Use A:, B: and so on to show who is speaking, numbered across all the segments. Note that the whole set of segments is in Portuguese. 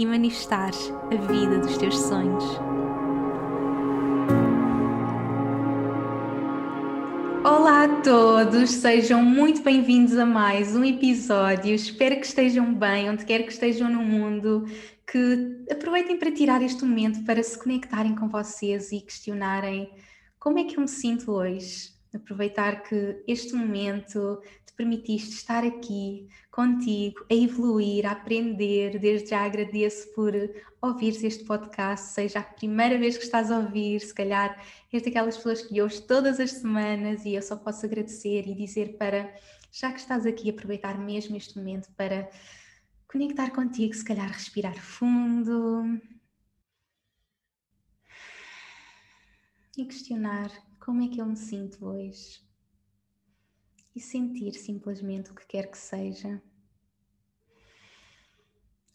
A: e manifestares a vida dos teus sonhos. Olá a todos, sejam muito bem-vindos a mais um episódio. Espero que estejam bem, onde quer que estejam no mundo, que aproveitem para tirar este momento para se conectarem com vocês e questionarem como é que eu me sinto hoje. Aproveitar que este momento te permitiste estar aqui contigo, a evoluir, a aprender. Desde já agradeço por ouvires este podcast, seja a primeira vez que estás a ouvir, se calhar és daquelas pessoas que ouves todas as semanas e eu só posso agradecer e dizer para, já que estás aqui, aproveitar mesmo este momento para conectar contigo, se calhar respirar fundo e questionar como é que eu me sinto hoje e sentir simplesmente o que quer que seja.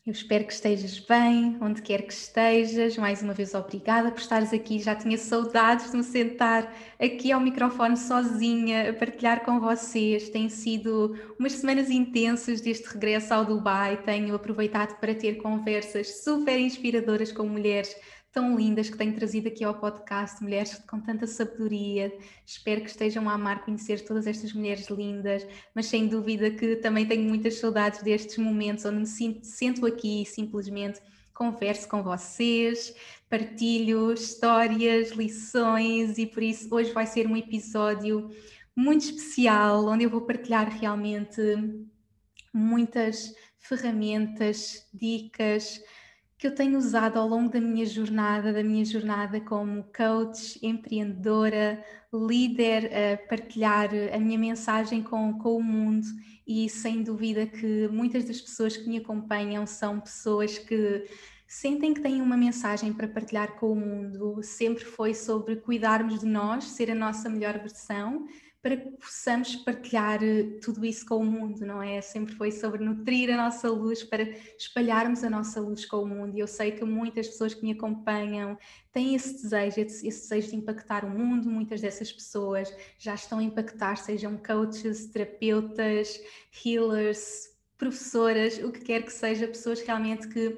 A: Eu espero que estejas bem, onde quer que estejas. Mais uma vez, obrigada por estares aqui. Já tinha saudades de me sentar aqui ao microfone sozinha a partilhar com vocês. Tem sido umas semanas intensas deste regresso ao Dubai. Tenho aproveitado para ter conversas super inspiradoras com mulheres tão lindas que tenho trazido aqui ao podcast, mulheres com tanta sabedoria. Espero que estejam a amar conhecer todas estas mulheres lindas, mas sem dúvida que também tenho muitas saudades destes momentos onde me sinto, sento aqui e simplesmente converso com vocês, partilho histórias, lições e por isso hoje vai ser um episódio muito especial onde eu vou partilhar realmente muitas ferramentas, dicas, que eu tenho usado ao longo da minha jornada, da minha jornada como coach, empreendedora, líder, a partilhar a minha mensagem com, com o mundo e sem dúvida que muitas das pessoas que me acompanham são pessoas que sentem que têm uma mensagem para partilhar com o mundo. Sempre foi sobre cuidarmos de nós, ser a nossa melhor versão, para que possamos partilhar eh, tudo isso com o mundo, não é? Sempre foi sobre nutrir a nossa luz para espalharmos a nossa luz com o mundo. E eu sei que muitas pessoas que me acompanham têm esse desejo, esse, desejo de impactar o mundo. Muitas dessas pessoas já estão a impactar, sejam coaches, terapeutas, healers, professoras, o que quer que seja, pessoas realmente que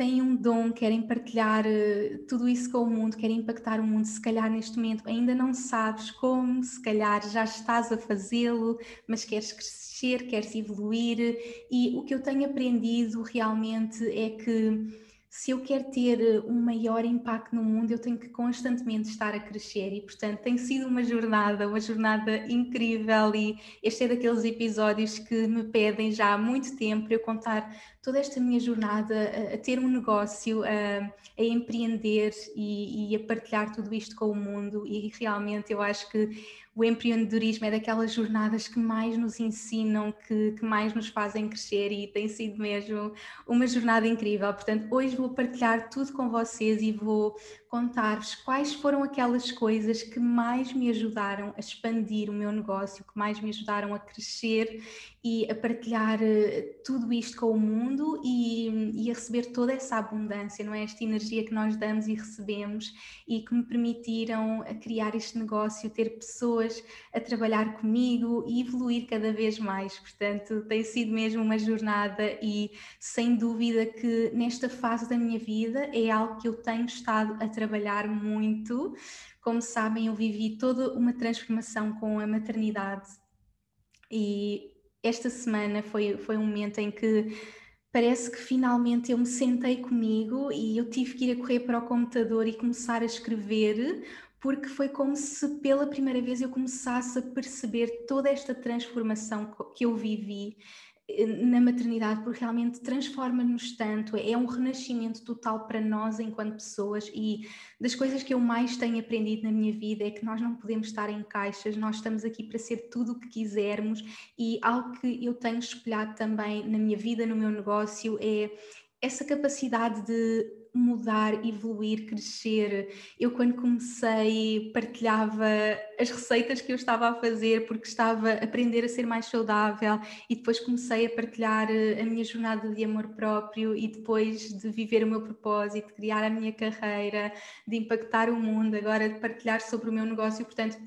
A: têm um dom, querem partilhar uh, tudo isso com o mundo, querem impactar o mundo, se calhar neste momento ainda não sabes como, se calhar já estás a fazê-lo, mas queres crescer, queres evoluir, e o que eu tenho aprendido realmente é que se eu quero ter eh, um maior impacto no mundo, eu tenho que constantemente estar a crescer. E, portanto, tem sido uma jornada, uma jornada incrível. E este é daqueles episódios que me pedem já há muito tempo para eu contar toda esta minha jornada a, a ter um negócio, a, a empreender e, e a partilhar tudo isto com o mundo e realmente eu acho que o empreendedorismo é daquelas jornadas que mais nos ensinam, que, que, mais nos fazem crescer e tem sido mesmo uma jornada incrível. Portanto, hoje vou partilhar tudo com vocês e vou contar-vos quais foram aquelas coisas que mais me ajudaram a expandir o meu negócio, que mais me ajudaram a crescer e a partilhar uh, tudo isto com o mundo e, e, a receber toda essa abundância, não é? Esta energia que nós damos e recebemos e que me permitiram criar este negócio, ter pessoas a trabalhar comigo e evoluir cada vez mais. Portanto, tem sido mesmo uma jornada e sem dúvida que nesta fase da minha vida é algo que eu tenho estado a trabalhar muito. Como sabem, eu vivi toda uma transformação com a maternidade e esta semana foi, foi um momento em que parece que finalmente eu me sentei comigo e eu tive que ir a correr para o computador e começar a escrever, porque foi como se pela primeira vez eu começasse a perceber toda esta transformação que eu vivi na maternidade, porque realmente transforma-nos tanto, é um renascimento total para nós enquanto pessoas e das coisas que eu mais tenho aprendido na minha vida é que nós não podemos estar em caixas, nós estamos aqui para ser tudo o que quisermos e algo que eu tenho espelhado também na minha vida, no meu negócio, é essa capacidade de mudar, evoluir, crescer. Eu, quando comecei, partilhava as receitas que eu estava a fazer porque estava a aprender a ser mais saudável e depois comecei a partilhar eh, a minha jornada de amor próprio e depois de viver o meu propósito, de criar a minha carreira, de impactar o mundo, agora de partilhar sobre o meu negócio. Portanto,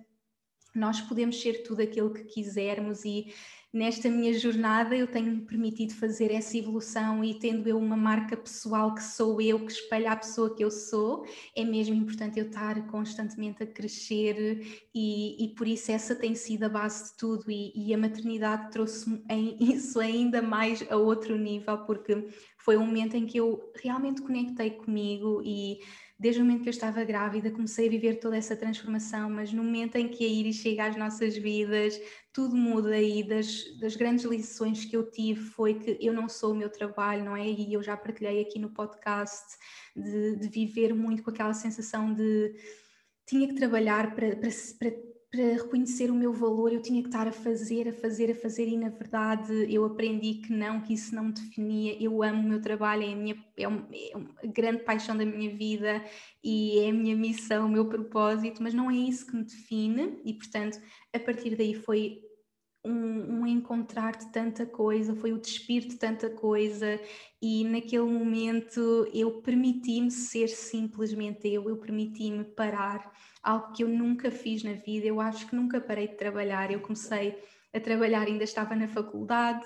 A: nós podemos ser tudo aquilo que quisermos e nesta minha jornada eu tenho-me permitido fazer essa evolução e tendo eu uma marca pessoal que sou eu, que espelha a pessoa que eu sou, é mesmo importante eu estar constantemente a crescer e, e por isso essa tem sido a base de tudo e, e a maternidade trouxe isso ainda mais a outro nível porque foi um momento em que eu realmente conectei comigo e desde o momento que eu estava grávida, comecei a viver toda essa transformação, mas no momento em que a Iris chega às nossas vidas, tudo muda e das, das grandes lições que eu tive foi que eu não sou o meu trabalho, não é? E eu já partilhei aqui no podcast de, de viver muito com aquela sensação de tinha que trabalhar para para reconhecer o meu valor, eu tinha que estar a fazer, a fazer, a fazer, e na verdade eu aprendi que não, que isso não me definia. Eu amo o meu trabalho, é a, minha, é, uma, é uma grande paixão da minha vida e é a minha missão, o meu propósito, mas não é isso que me define, e portanto, a partir daí foi um, um, encontrar de tanta coisa, foi o despir de tanta coisa, e naquele momento eu permiti-me ser simplesmente eu, eu permiti-me parar, algo que eu nunca fiz na vida, eu acho que nunca parei de trabalhar, eu comecei a trabalhar, ainda estava na faculdade,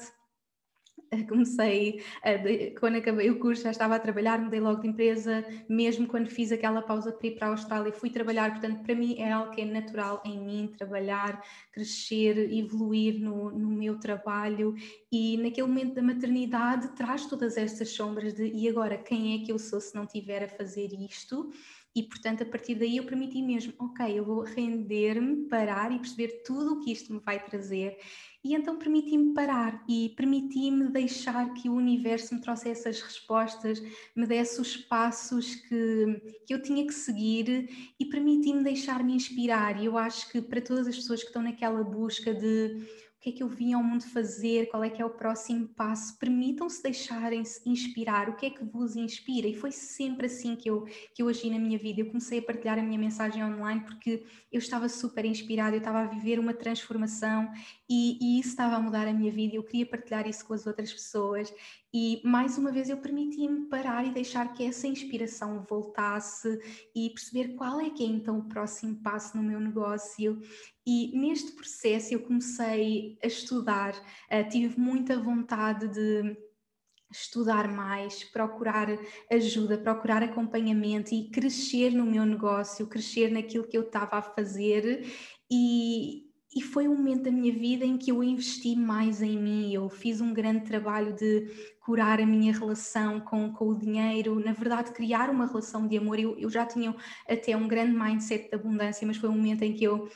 A: comecei, a, quando acabei o curso já estava a trabalhar, mudei logo de empresa, mesmo quando fiz aquela pausa para ir para a Austrália, fui trabalhar, portanto para mim é algo que é natural em mim, trabalhar, crescer, evoluir no, no meu trabalho e naquele momento da maternidade traz todas estas sombras de e agora quem é que eu sou se não tiver a fazer isto? E, portanto, a partir daí eu permiti mesmo, ok, eu vou render-me, parar e perceber tudo o que isto me vai trazer. E então permiti-me parar e permiti-me deixar que o universo me trouxesse as respostas, me desse os passos que, que eu tinha que seguir e permiti-me deixar-me inspirar. E eu acho que para todas as pessoas que estão naquela busca de que é que eu vim ao mundo fazer, qual é que é o próximo passo, permitam-se deixarem-se inspirar, o que é que vos inspira, e foi sempre assim que eu, que eu agi na minha vida, eu comecei a partilhar a minha mensagem online porque eu estava super inspirada, eu estava a viver uma transformação e, e isso estava a mudar a minha vida, eu queria partilhar isso com as outras pessoas. E mais uma vez eu permiti-me parar e deixar que essa inspiração voltasse e perceber qual é que é então o próximo passo no meu negócio. E neste processo eu comecei a estudar, uh, tive muita vontade de estudar mais, procurar ajuda, procurar acompanhamento e crescer no meu negócio, crescer naquilo que eu estava a fazer. E, e foi um momento da minha vida em que eu investi mais em mim, eu fiz um grande trabalho de curar a minha relação com, com o dinheiro, na verdade criar uma relação de amor, eu, eu já tinha até um grande mindset de abundância, mas foi um momento em que eu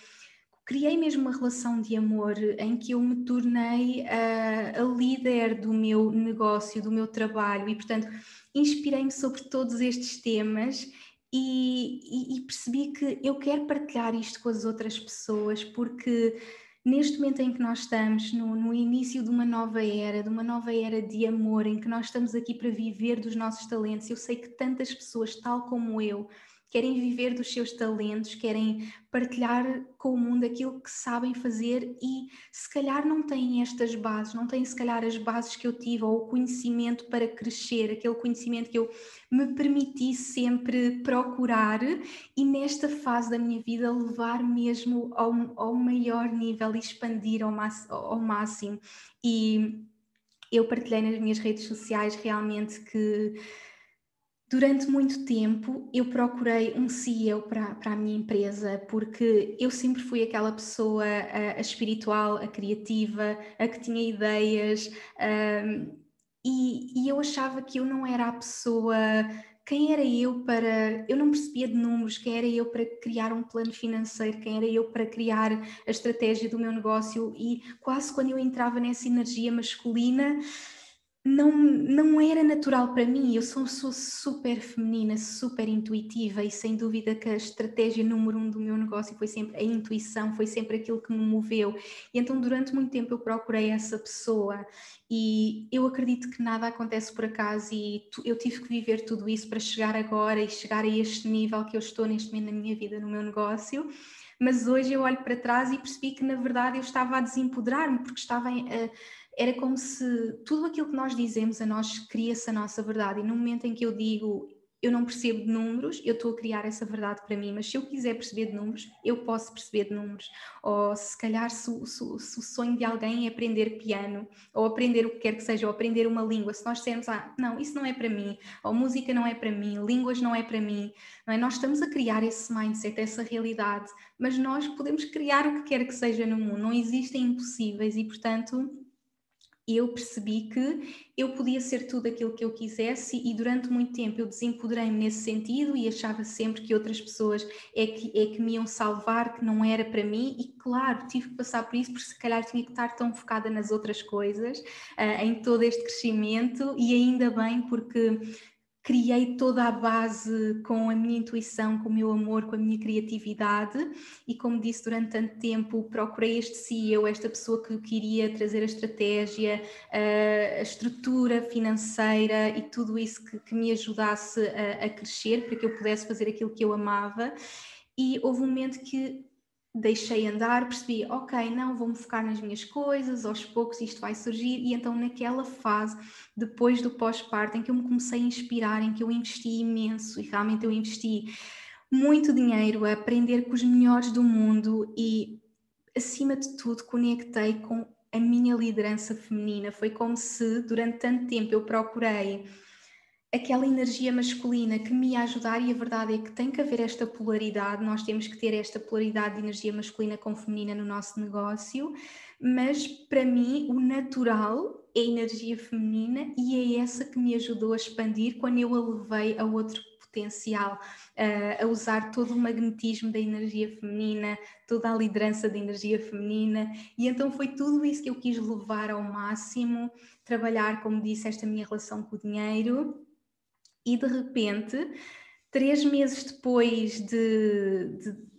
A: criei mesmo uma relação de amor em que eu me tornei a, a líder do meu negócio, do meu trabalho e portanto inspirei-me sobre todos estes temas e, e, e, percebi que eu quero partilhar isto com as outras pessoas, porque neste momento em que nós estamos, no, no, início de uma nova era, de uma nova era de amor, em que nós estamos aqui para viver dos nossos talentos, eu sei que tantas pessoas, tal como eu, querem viver dos seus talentos, querem partilhar com o mundo aquilo que sabem fazer e se calhar não têm estas bases, não têm se calhar as bases que eu tive ou o conhecimento para crescer, aquele conhecimento que eu me permiti sempre procurar e nesta fase da minha vida levar mesmo ao, ao maior nível e expandir ao, ao máximo. E eu partilhei nas minhas redes sociais realmente que Durante muito tempo eu procurei um CEO para, para a minha empresa porque eu sempre fui aquela pessoa a, a espiritual, a criativa, a que tinha ideias um, e, e eu achava que eu não era a pessoa quem era eu para. Eu não percebia de números, quem era eu para criar um plano financeiro, quem era eu para criar a estratégia do meu negócio, e quase quando eu entrava nessa energia masculina, não, não era natural para mim. Eu sou, sou super feminina, super intuitiva e sem dúvida que a estratégia número um do meu negócio foi sempre a intuição, foi sempre aquilo que me moveu. E então, durante muito tempo, eu procurei essa pessoa e eu acredito que nada acontece por acaso e eu tive que viver tudo isso para chegar agora e chegar a este nível que eu estou neste momento na minha vida, no meu negócio mas hoje eu olho para trás e percebi que na verdade eu estava a desempoderar-me porque estava a, era como se tudo aquilo que nós dizemos a nós cria-se a nossa verdade. E no momento em que eu digo eu não percebo de números, eu estou a criar essa verdade para mim, mas se eu quiser perceber de números, eu posso perceber de números. Ou se calhar se, se, se, o sonho de alguém é aprender piano, ou aprender o que quer que seja, ou aprender uma língua, se nós dissermos, ah, não, isso não é para mim, ou música não é para mim, línguas não é para mim, é? nós estamos a criar esse mindset, essa realidade, mas nós podemos criar o que quer que seja no mundo, não existem impossíveis e, portanto, eu percebi que eu podia ser tudo aquilo que eu quisesse e durante muito tempo eu desempoderei-me nesse sentido e achava sempre que outras pessoas é que, é que me iam salvar, que não era para mim e claro, tive que passar por isso porque se calhar tinha que estar tão focada nas outras coisas, uh, em todo este crescimento e ainda bem porque criei toda a base com a minha intuição, com o meu amor, com a minha criatividade. E como disse durante tanto tempo procurei este CEO, esta pessoa que queria trazer a estratégia, a estrutura financeira e tudo isso que, que me ajudasse a, a crescer para que eu pudesse fazer aquilo que eu amava. E houve um momento que deixei andar, percebi, ok, não, vou-me focar nas minhas coisas, aos poucos isto vai surgir, e então naquela fase, depois do pós-parto, em que eu me comecei a inspirar, em que eu investi imenso, e realmente eu investi muito dinheiro a aprender com os melhores do mundo e, acima de tudo, conectei com a minha liderança feminina. Foi como se durante tanto tempo eu procurei aquela energia masculina que me ia ajudar, e a verdade é que tem que haver esta polaridade, nós temos que ter esta polaridade de energia masculina com feminina no nosso negócio, mas para mim o natural é a energia feminina e é essa que me ajudou a expandir quando eu a levei a outro potencial, a usar todo o magnetismo da energia feminina, toda a liderança da energia feminina, e então foi tudo isso que eu quis levar ao máximo, trabalhar, como disse, esta minha relação com o dinheiro e de repente, três meses depois de, de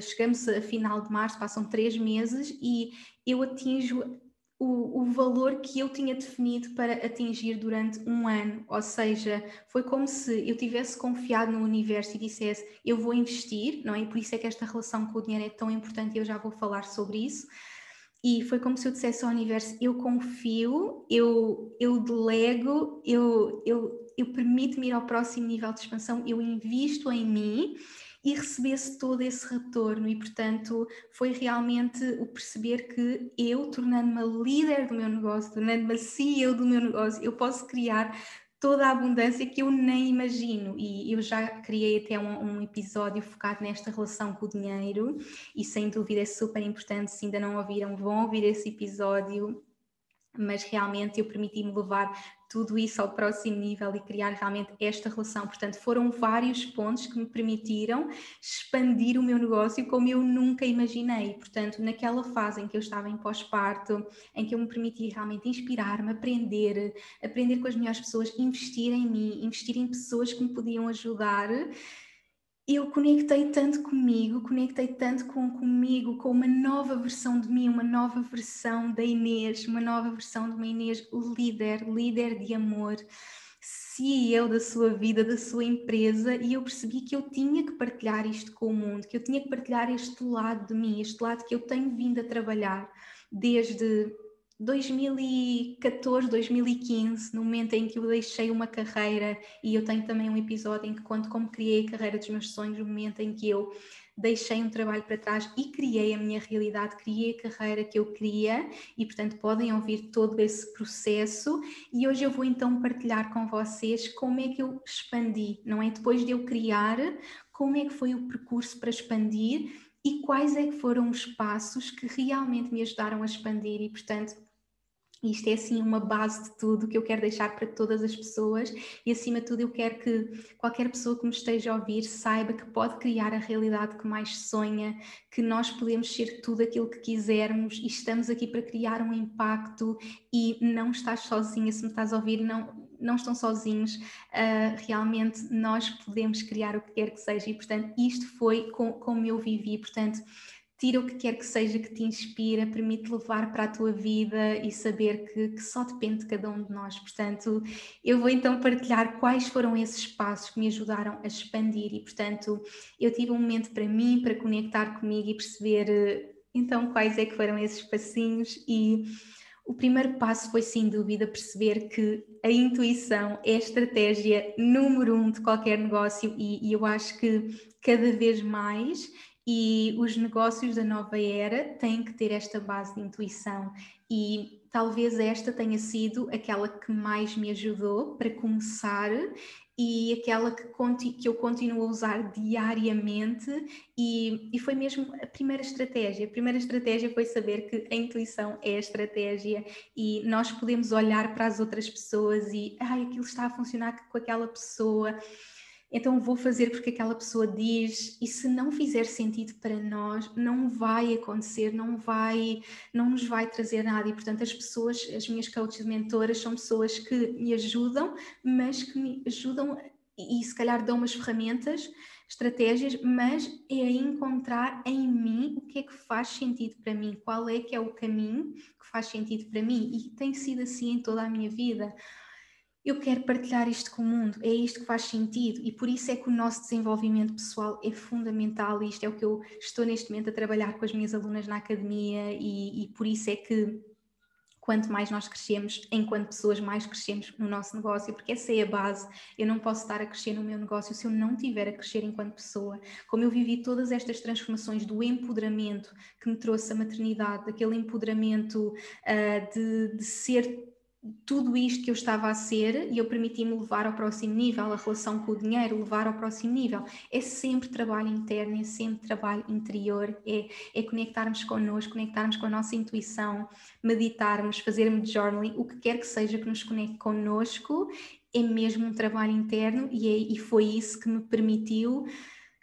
A: chegamos a final de março, passam três meses e eu atinjo o, o, valor que eu tinha definido para atingir durante um ano. Ou seja, foi como se eu tivesse confiado no universo e dissesse: Eu vou investir, não é? E por isso é que esta relação com o dinheiro é tão importante e eu já vou falar sobre isso. E foi como se eu dissesse ao universo: Eu confio, eu, eu delego, eu, eu eu permito-me ir ao próximo nível de expansão, eu invisto em mim e recebesse todo esse retorno. E portanto foi realmente o perceber que eu tornando-me líder do meu negócio, tornando-me CEO do meu negócio, eu posso criar toda a abundância que eu nem imagino. E eu já criei até um, um, episódio focado nesta relação com o dinheiro e sem dúvida é super importante, se ainda não ouviram vão ouvir esse episódio mas realmente eu permiti-me levar tudo isso ao próximo nível e criar realmente esta relação. Portanto, foram vários pontos que me permitiram expandir o meu negócio como eu nunca imaginei. Portanto, naquela fase em que eu estava em pós-parto, em que eu me permiti realmente inspirar-me, aprender, aprender com as melhores pessoas, investir em mim, investir em pessoas que me podiam ajudar eu conectei tanto comigo, conectei tanto com comigo, com uma nova versão de mim, uma nova versão da Inês, uma nova versão de uma Inês líder, líder de amor, CEO da sua vida, da sua empresa, e eu percebi que eu tinha que partilhar isto com o mundo, que eu tinha que partilhar este lado de mim, este lado que eu tenho vindo a trabalhar desde 2014, 2015, no momento em que eu deixei uma carreira, e eu tenho também um episódio em que conto como criei a carreira dos meus sonhos, no momento em que eu deixei um trabalho para trás e criei a minha realidade, criei a carreira que eu queria e, portanto, podem ouvir todo esse processo. E hoje eu vou então partilhar com vocês como é que eu expandi, não é? Depois de eu criar, como é que foi o percurso para expandir e quais é que foram os passos que realmente me ajudaram a expandir e, portanto, isto é assim uma base de tudo que eu quero deixar para todas as pessoas. E acima de tudo eu quero que qualquer pessoa que me esteja a ouvir saiba que pode criar a realidade que mais sonha, que nós podemos ser tudo aquilo que quisermos e estamos aqui para criar um impacto e não estás sozinha. Se me estás a ouvir, não, não estão sozinhos, uh, realmente nós podemos criar o que quer que seja. E portanto isto foi com, como eu vivi, portanto tira o que quer que seja que te inspira, permite levar para a tua vida e saber que, que, só depende de cada um de nós. Portanto, eu vou então partilhar quais foram esses passos que me ajudaram a expandir e, portanto, eu tive um momento para mim, para conectar comigo e perceber eh, então quais é que foram esses passinhos e o primeiro passo foi sem dúvida perceber que a intuição é a estratégia número um de qualquer negócio e, e eu acho que cada vez mais e os negócios da nova era têm que ter esta base de intuição, e talvez esta tenha sido aquela que mais me ajudou para começar e aquela que, que eu continuo a usar diariamente, e, e foi mesmo a primeira estratégia. A primeira estratégia foi saber que a intuição é a estratégia e nós podemos olhar para as outras pessoas e ai, aquilo está a funcionar com aquela pessoa então vou fazer porque aquela pessoa diz, e se não fizer sentido para nós, não vai acontecer, não vai, não nos vai trazer nada. E portanto, as pessoas, as minhas coaches mentoras, são pessoas que me ajudam, mas que me ajudam e se calhar dão umas ferramentas, estratégias, mas é encontrar em mim o que é que faz sentido para mim, qual é que é o caminho que faz sentido para mim. E tem sido assim em toda a minha vida eu quero partilhar isto com o mundo, é isto que faz sentido e por isso é que o nosso desenvolvimento pessoal é fundamental isto é o que eu estou neste momento a trabalhar com as minhas alunas na academia e, e por isso é que quanto mais nós crescemos, enquanto pessoas, mais crescemos no nosso negócio, porque essa é a base. Eu não posso estar a crescer no meu negócio se eu não tiver a crescer enquanto pessoa. Como eu vivi todas estas transformações do empoderamento que me trouxe a maternidade, daquele empoderamento uh, de, de ser tudo isto que eu estava a ser e eu permiti-me levar ao próximo nível, a relação com o dinheiro, levar ao próximo nível. É sempre trabalho interno, é sempre trabalho interior, é, é conectarmos connosco, conectarmos com a nossa intuição, meditarmos, fazermos journaling, o que quer que seja que nos conecte connosco, é mesmo um trabalho interno e, é, e foi isso que me permitiu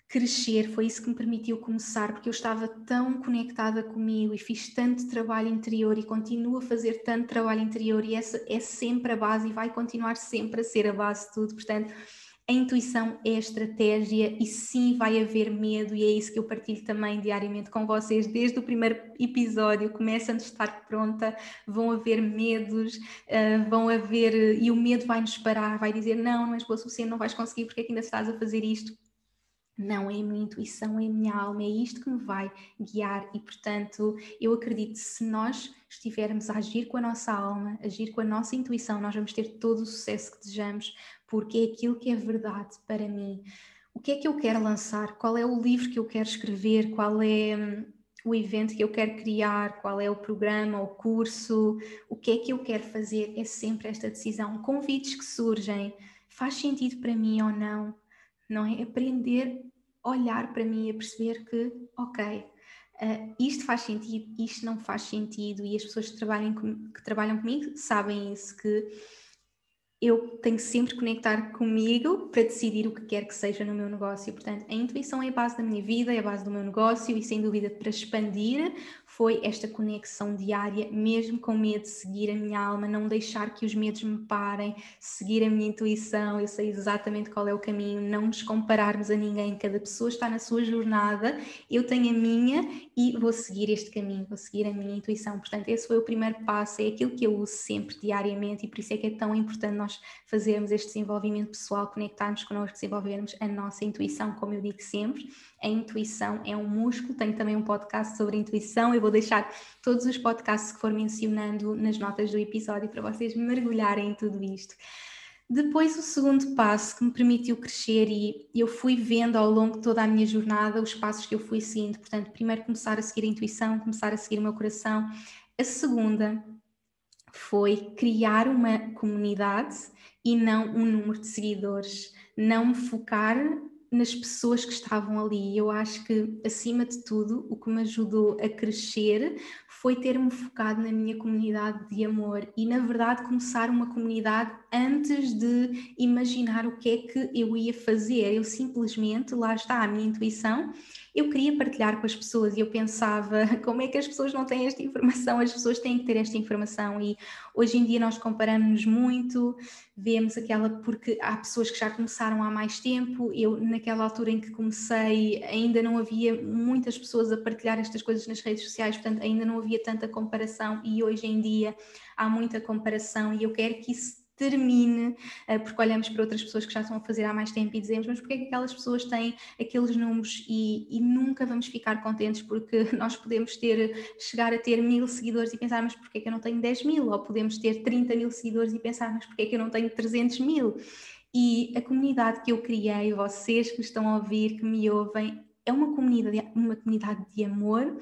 A: crescer, foi isso que me permitiu começar, porque eu estava tão conectada comigo e fiz tanto trabalho interior e continuo a fazer tanto trabalho interior e essa é sempre a base e vai continuar sempre a ser a base de tudo. Portanto, a intuição é a estratégia e sim vai haver medo, e é isso que eu partilho também diariamente com vocês, desde o primeiro episódio. Começam a estar pronta, vão haver medos, uh, vão haver. e o medo vai nos parar, vai dizer: não, não és boa o suficiente, não vais conseguir, porque é que ainda estás a fazer isto? Não, é a minha intuição, é a minha alma, é isto que me vai guiar e, portanto, eu acredito que se nós estivermos a agir com a nossa alma, agir com a nossa intuição, nós vamos ter todo o sucesso que desejamos, porque é aquilo que é verdade para mim. O que é que eu quero lançar? Qual é o livro que eu quero escrever? Qual é hum, o evento que eu quero criar? Qual é o programa, o curso? O que é que eu quero fazer? É sempre esta decisão. Convites que surgem, faz sentido para mim ou não? Não é? Aprender a olhar para mim e a perceber que, ok, uh, isto faz sentido, isto não faz sentido, e as pessoas que trabalham, com, que trabalham comigo sabem isso, que eu tenho que sempre conectar comigo para decidir o que quer que seja no meu negócio. Portanto, a intuição é a base da minha vida, é a base do meu negócio e, sem dúvida, para expandir, foi esta conexão diária, mesmo com medo de seguir a minha alma, não deixar que os medos me parem, seguir a minha intuição, eu sei exatamente qual é o caminho, não nos compararmos a ninguém, cada pessoa está na sua jornada, eu tenho a minha e vou seguir este caminho, vou seguir a minha intuição. Portanto, esse foi o primeiro passo, é aquilo que eu uso sempre diariamente e por isso é que é tão importante nós fazermos este desenvolvimento pessoal, conectarmos connosco, desenvolvermos a nossa intuição, como eu digo sempre. A intuição é um músculo, tenho também um podcast sobre intuição, eu vou deixar todos os podcasts que for mencionando nas notas do episódio para vocês mergulharem em tudo isto. Depois, o segundo passo que me permitiu crescer e eu fui vendo ao longo de toda a minha jornada os passos que eu fui seguindo. Portanto, primeiro começar a seguir a intuição, começar a seguir o meu coração. A segunda foi criar uma comunidade e não um número de seguidores. Não me focar nas pessoas que estavam ali. Eu acho que, acima de tudo, o que me ajudou a crescer foi ter-me focado na minha comunidade de amor e, na verdade, começar uma comunidade antes de imaginar o que é que eu ia fazer. Eu simplesmente, lá está a minha intuição, eu queria partilhar com as pessoas e eu pensava como é que as pessoas não têm esta informação, as pessoas têm que ter esta informação e hoje em dia nós comparamos muito, vemos aquela, porque há pessoas que já começaram há mais tempo, eu naquela altura em que comecei ainda não havia muitas pessoas a partilhar estas coisas nas redes sociais, portanto ainda não havia tanta comparação e hoje em dia há muita comparação e eu quero que isso termine, eh, porque olhamos para outras pessoas que já estão a fazer há mais tempo e dizemos, mas porquê é que aquelas pessoas têm aqueles números e, e, nunca vamos ficar contentes porque nós podemos ter, chegar a ter mil seguidores e pensar, mas porquê é que eu não tenho 10 mil? Ou podemos ter 30 mil seguidores e pensar, mas porquê é que eu não tenho 300 mil? E a comunidade que eu criei, vocês que estão a ouvir, que me ouvem, é uma comunidade, uma comunidade de amor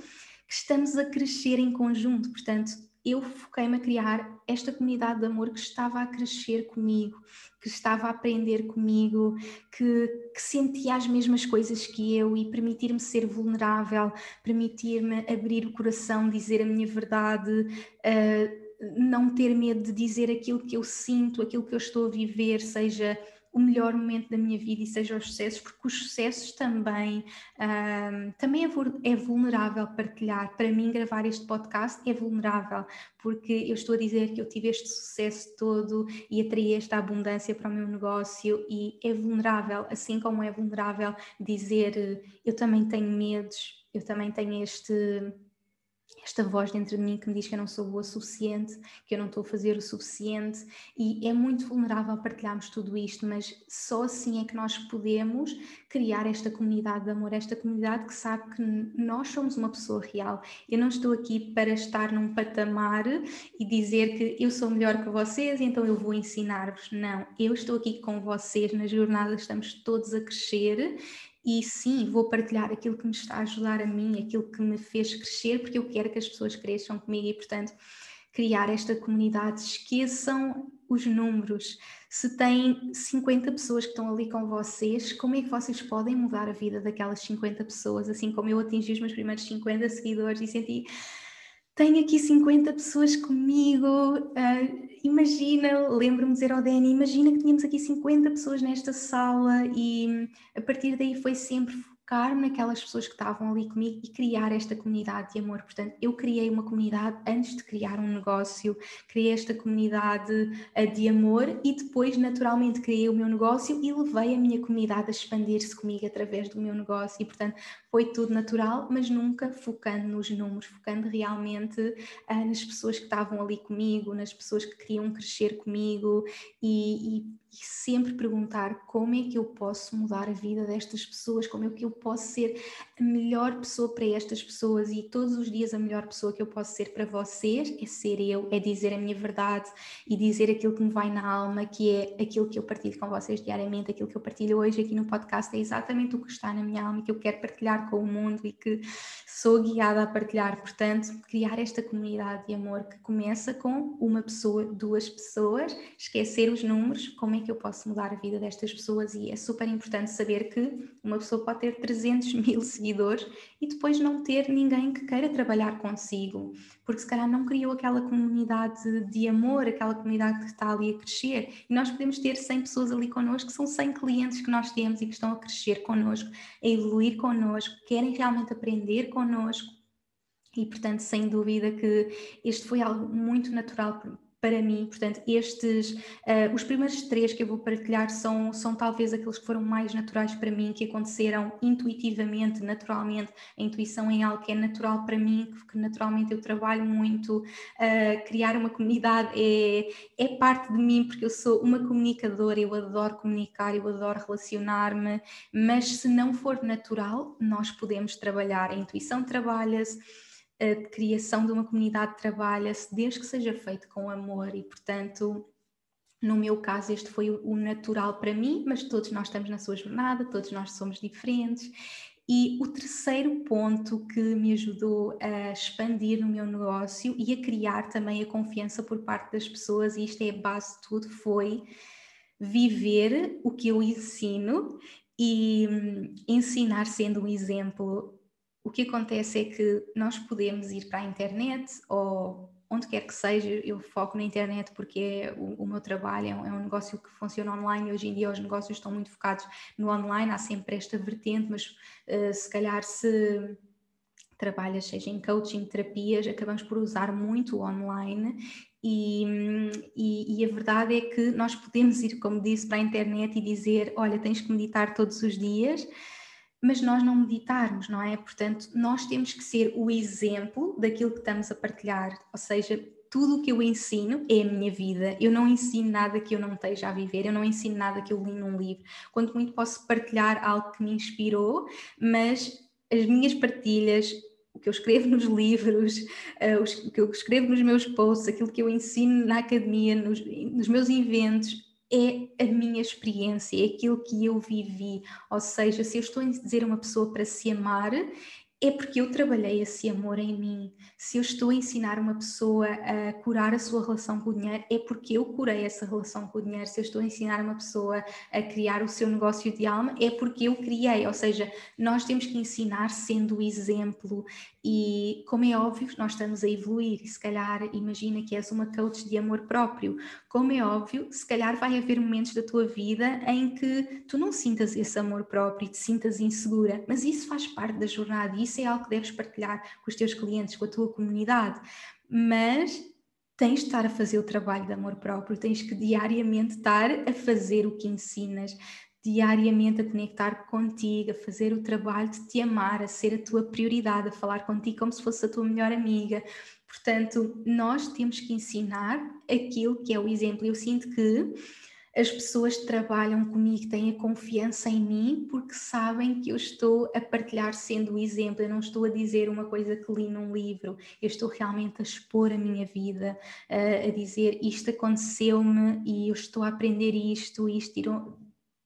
A: que estamos a crescer em conjunto, portanto, eu foquei-me a criar esta comunidade de amor que estava a crescer comigo, que estava a aprender comigo, que, que sentia as mesmas coisas que eu e permitir-me ser vulnerável, permitir-me abrir o coração, dizer a minha verdade, uh, não ter medo de dizer aquilo que eu sinto, aquilo que eu estou a viver, seja o melhor momento da minha vida e seja os sucessos, porque os sucessos também, um, também é, é, vulnerável partilhar. Para mim, gravar este podcast é vulnerável, porque eu estou a dizer que eu tive este sucesso todo e atraí esta abundância para o meu negócio e é vulnerável, assim como é vulnerável dizer eu também tenho medos, eu também tenho este esta voz dentro de mim que me diz que eu não sou boa o suficiente, que eu não estou a fazer o suficiente, e é muito vulnerável partilharmos tudo isto, mas só assim é que nós podemos criar esta comunidade de amor, esta comunidade que sabe que nós somos uma pessoa real. Eu não estou aqui para estar num patamar e dizer que eu sou melhor que vocês, então eu vou ensinar-vos. Não, eu estou aqui com vocês na jornada, estamos todos a crescer e sim, vou partilhar aquilo que me está a ajudar a mim, aquilo que me fez crescer, porque eu quero que as pessoas cresçam comigo e, portanto, criar esta comunidade. Esqueçam os números. Se têm 50 pessoas que estão ali com vocês, como é que vocês podem mudar a vida daquelas 50 pessoas? Assim como eu atingi os meus primeiros 50 seguidores e senti tenho aqui 50 pessoas comigo, uh, imagina, lembro-me de dizer ao Dani, imagina que tínhamos aqui 50 pessoas nesta sala e a partir daí foi sempre focar naquelas pessoas que estavam ali comigo e criar esta comunidade de amor. Portanto, eu criei uma comunidade antes de criar um negócio, criei esta comunidade uh, de amor e depois, naturalmente, criei o meu negócio e levei a minha comunidade a expandir-se comigo através do meu negócio. E, portanto, foi tudo natural, mas nunca focando nos números, focando realmente uh, nas pessoas que estavam ali comigo, nas pessoas que queriam crescer comigo e, e e sempre perguntar como é que eu posso mudar a vida destas pessoas, como é que eu posso ser a melhor pessoa para estas pessoas e todos os dias a melhor pessoa que eu posso ser para vocês é ser eu, é dizer a minha verdade e dizer aquilo que me vai na alma, que é aquilo que eu partilho com vocês diariamente, aquilo que eu partilho hoje aqui no podcast. É exatamente o que está na minha alma, que eu quero partilhar com o mundo e que sou guiada a partilhar. Portanto, criar esta comunidade de amor que começa com uma pessoa, duas pessoas, esquecer os números, como é que eu posso mudar a vida destas pessoas e é super importante saber que uma pessoa pode ter 300 mil seguidores e depois não ter ninguém que queira trabalhar consigo, porque se calhar não criou aquela comunidade de amor, aquela comunidade que está ali a crescer. E nós podemos ter 100 pessoas ali connosco, que são 100 clientes que nós temos e que estão a crescer connosco, a evoluir connosco, querem realmente aprender connosco. E portanto sem dúvida que este foi algo muito natural para mim. Portanto, estes, uh, os primeiros três que eu vou partilhar são, são talvez aqueles que foram mais naturais para mim, que aconteceram intuitivamente, naturalmente. A intuição é algo que é natural para mim, que naturalmente eu trabalho muito. Uh, criar uma comunidade é, é parte de mim, porque eu sou uma comunicadora, eu adoro comunicar, eu adoro relacionar-me, mas se não for natural, nós podemos trabalhar. A intuição trabalha-se a criação de uma comunidade trabalha-se desde que seja feito com amor e, portanto, no meu caso, este foi o natural para mim, mas todos nós estamos na sua jornada, todos nós somos diferentes. E o terceiro ponto que me ajudou a expandir no meu negócio e a criar também a confiança por parte das pessoas, e isto é a base de tudo, foi viver o que eu ensino e hum, ensinar sendo um exemplo. O que acontece é que nós podemos ir para a internet ou onde quer que seja, eu foco na internet porque é o, o meu trabalho, é um, é um, negócio que funciona online. Hoje em dia os negócios estão muito focados no online, há sempre esta vertente, mas uh, se calhar se trabalhas, seja em coaching, terapias, acabamos por usar muito o online e, e, e, a verdade é que nós podemos ir, como disse, para a internet e dizer: olha, tens que meditar todos os dias, mas nós não meditarmos, não é? Portanto, nós temos que ser o exemplo daquilo que estamos a partilhar, ou seja, tudo o que eu ensino é a minha vida. Eu não ensino nada que eu não esteja a viver, eu não ensino nada que eu li num livro. Quanto muito posso partilhar algo que me inspirou, mas as minhas partilhas, o que eu escrevo nos livros, uh, o que eu escrevo nos meus posts, aquilo que eu ensino na academia, nos, nos meus eventos, é a minha experiência, é aquilo que eu vivi. Ou seja, se eu estou a dizer a uma pessoa para se amar, é porque eu trabalhei esse amor em mim. Se eu estou a ensinar uma pessoa a curar a sua relação com o dinheiro, é porque eu curei essa relação com o dinheiro. Se eu estou a ensinar uma pessoa a criar o seu negócio de alma, é porque eu criei. Ou seja, nós temos que ensinar sendo o exemplo. E, como é óbvio, nós estamos a evoluir. E se calhar, imagina que és uma coach de amor próprio. Como é óbvio, se calhar vai haver momentos da tua vida em que tu não sintas esse amor próprio e te sintas insegura. Mas isso faz parte da jornada isso é algo que deves partilhar com os teus clientes, com a tua comunidade, mas tens de estar a fazer o trabalho de amor próprio, tens que diariamente estar a fazer o que ensinas, diariamente a conectar contigo, a fazer o trabalho de te amar, a ser a tua prioridade, a falar contigo como se fosse a tua melhor amiga. Portanto, nós temos que ensinar aquilo que é o exemplo. Eu sinto que as pessoas trabalham comigo têm a confiança em mim porque sabem que eu estou a partilhar sendo o exemplo, eu não estou a dizer uma coisa que li num livro, eu estou realmente a expor a minha vida, a, a dizer isto aconteceu-me e eu estou a aprender isto, isto tirou,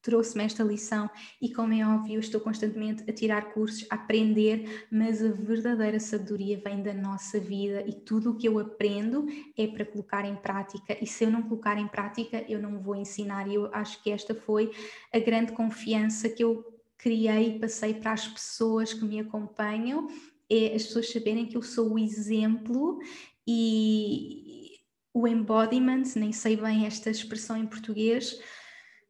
A: trouxe-me esta lição e, como é óbvio, estou constantemente a tirar cursos, a aprender, mas a verdadeira sabedoria vem da nossa vida e tudo o que eu aprendo é para colocar em prática. E se eu não colocar em prática, eu não vou ensinar. E eu acho que esta foi a grande confiança que eu criei e passei para as pessoas que me acompanham. É as pessoas saberem que eu sou o exemplo e o embodiment, nem sei bem esta expressão em português,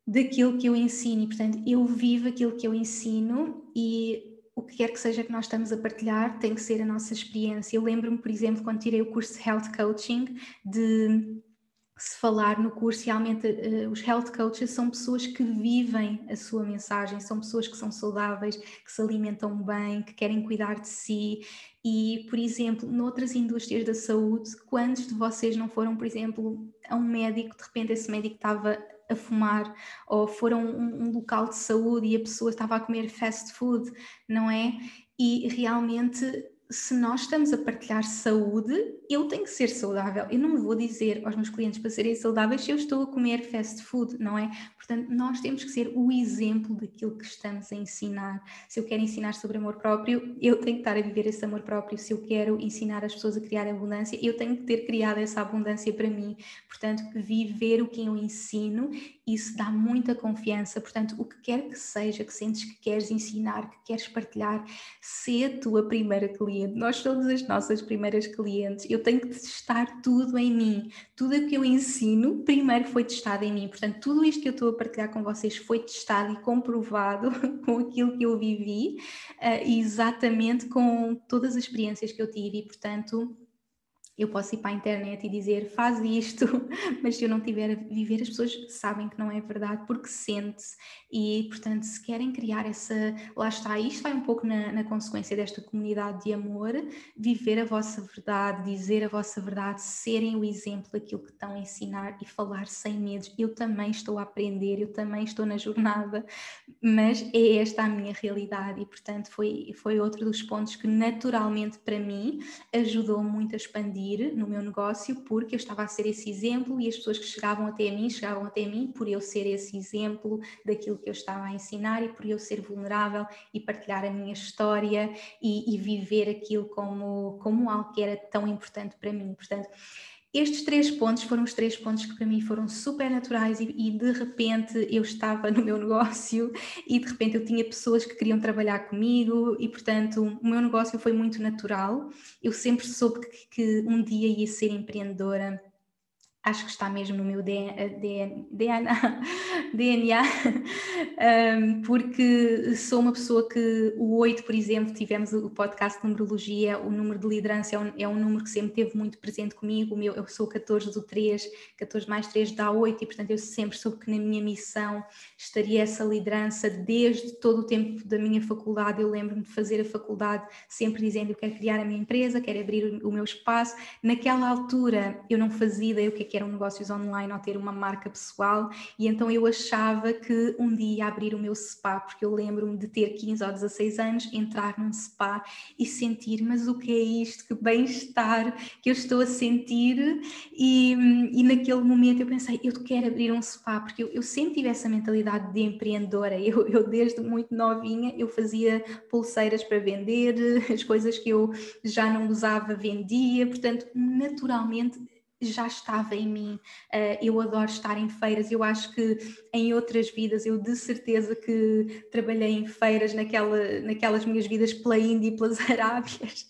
A: daquilo que eu ensino e, portanto, eu vivo aquilo que eu ensino e o que quer que seja que nós estamos a partilhar tem que ser a nossa experiência. Eu lembro-me, por exemplo, quando tirei o curso de Health Coaching, de se falar no curso, realmente uh, os health coaches são pessoas que vivem a sua mensagem, são pessoas que são saudáveis, que se alimentam bem, que querem cuidar de si. E, por exemplo, noutras indústrias da saúde, quantos de vocês não foram, por exemplo, a um médico, de repente esse médico estava a fumar, ou foram um, um local de saúde e a pessoa estava a comer fast food, não é? E realmente se nós estamos a partilhar saúde, eu tenho que ser saudável. Eu não vou dizer aos meus clientes para serem saudáveis se eu estou a comer fast food, não é? Portanto, nós temos que ser o exemplo daquilo que estamos a ensinar. Se eu quero ensinar sobre amor próprio, eu tenho que estar a viver esse amor próprio. Se eu quero ensinar as pessoas a criar abundância, eu tenho que ter criado essa abundância para mim. Portanto, viver o que eu ensino, isso dá muita confiança. Portanto, o que quer que seja que sentes que queres ensinar, que queres partilhar, se a tua primeira cliente nós somos as nossas primeiras clientes. Eu tenho que testar tudo em mim. Tudo o que eu ensino, primeiro foi testado em mim. Portanto, tudo isto que eu estou a partilhar com vocês foi testado e comprovado com aquilo que eu vivi, uh, exatamente com todas as experiências que eu tive. E, portanto, eu posso ir para a internet e dizer faz isto, mas se eu não tiver a viver, as pessoas sabem que não é verdade porque sente-se e, portanto, se querem criar essa, lá está, isto vai um pouco na, na, consequência desta comunidade de amor, viver a vossa verdade, dizer a vossa verdade, serem o exemplo daquilo que estão a ensinar e falar sem medos. Eu também estou a aprender, eu também estou na jornada, mas é esta a minha realidade e, portanto, foi, foi outro dos pontos que naturalmente para mim ajudou muito a expandir no meu negócio porque eu estava a ser esse exemplo e as pessoas que chegavam até mim chegavam até mim por eu ser esse exemplo daquilo que eu estava a ensinar e por eu ser vulnerável e partilhar a minha história e, e viver aquilo como, como algo que era tão importante para mim. Portanto, estes três pontos foram os três pontos que para mim foram super naturais e, e, de repente eu estava no meu negócio e de repente eu tinha pessoas que queriam trabalhar comigo e portanto o meu negócio foi muito natural. Eu sempre soube que, que um dia ia ser empreendedora acho que está mesmo no meu DNA, DNA porque sou uma pessoa que o 8, por exemplo, tivemos o podcast de numerologia, o número de liderança é um, é um número que sempre teve muito presente comigo, meu, eu sou 14 do 3, 14 mais 3 dá 8 e portanto eu sempre soube que na minha missão estaria essa liderança desde todo o tempo da minha faculdade, eu lembro-me de fazer a faculdade sempre dizendo eu quero criar a minha empresa, quero abrir o, o meu espaço, naquela altura eu não fazia ideia o que é que eram negócios online ou ter uma marca pessoal, e então eu achava que um dia ia abrir o meu spa, porque eu lembro-me de ter 15 ou 16 anos, entrar num spa e sentir, mas o que é isto? Que bem-estar que eu estou a sentir, e, e naquele momento eu pensei, eu quero abrir um spa, porque eu, eu sempre tive essa mentalidade de empreendedora, eu, eu desde muito novinha eu fazia pulseiras para vender, as coisas que eu já não usava vendia, portanto naturalmente já estava em mim. Uh, eu adoro estar em feiras. Eu acho que em outras vidas, eu de certeza que trabalhei em feiras naquela, naquelas minhas vidas pela Índia e pelas Arábias,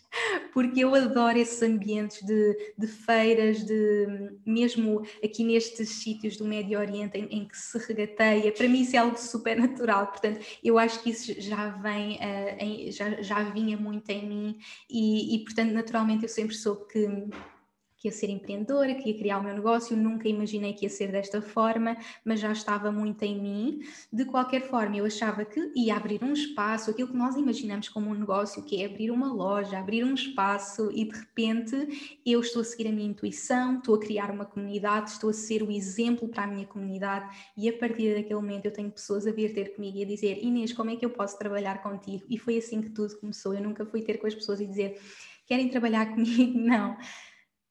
A: porque eu adoro esses ambientes de, de feiras, de mesmo aqui nestes sítios do Médio Oriente em, em, que se regateia. Para mim, isso é algo super natural. Portanto, eu acho que isso já vem, em, já, já vinha muito em mim, e, e portanto, naturalmente, eu sempre soube que que ia ser empreendedora, que ia criar o meu negócio, nunca imaginei que ia ser desta forma, mas já estava muito em mim. De qualquer forma, eu achava que ia abrir um espaço, aquilo que nós imaginamos como um negócio, que é abrir uma loja, abrir um espaço, e de repente eu estou a seguir a minha intuição, estou a criar uma comunidade, estou a ser o exemplo para a minha comunidade, e a partir daquele momento eu tenho pessoas a vir ter comigo e a dizer: Inês, como é que eu posso trabalhar contigo? E foi assim que tudo começou. Eu nunca fui ter com as pessoas e dizer: Querem trabalhar comigo? Não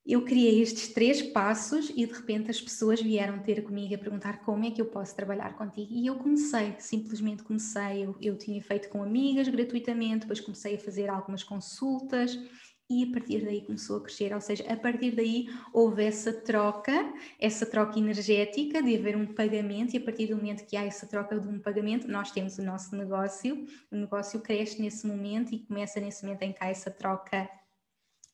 A: eu criei estes três passos e de repente as pessoas vieram ter comigo a perguntar como é que eu posso trabalhar contigo. E eu comecei, simplesmente comecei, eu, eu tinha feito com amigas gratuitamente, depois comecei a fazer algumas consultas e a partir daí começou a crescer, ou seja, a partir daí houve essa troca, essa troca energética de haver um pagamento e a partir do momento que há essa troca de um pagamento, nós temos o nosso negócio, o negócio cresce nesse momento e começa nesse momento em que há essa troca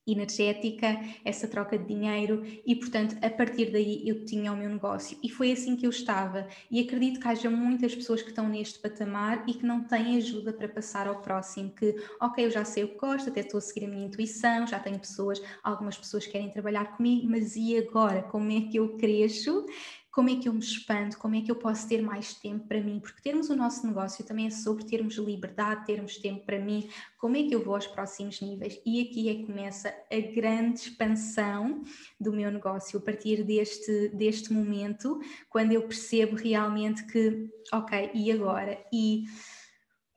A: energética, essa troca de dinheiro e, portanto, a partir daí eu tinha o meu negócio e foi assim que eu estava. E acredito que haja muitas pessoas que estão neste patamar e que não têm ajuda para passar ao próximo. Que, ok, eu já sei o que gosto, até estou a seguir a minha intuição, já tenho pessoas, algumas pessoas querem trabalhar comigo, mas e agora? Como é que eu cresço? Como é que eu me expando, como é que eu posso ter mais tempo para mim, porque termos o nosso negócio também é sobre termos liberdade, termos tempo para mim, como é que eu vou aos próximos níveis? E aqui é que começa a grande expansão do meu negócio, a partir deste, deste momento, quando eu percebo realmente que, ok, e agora? E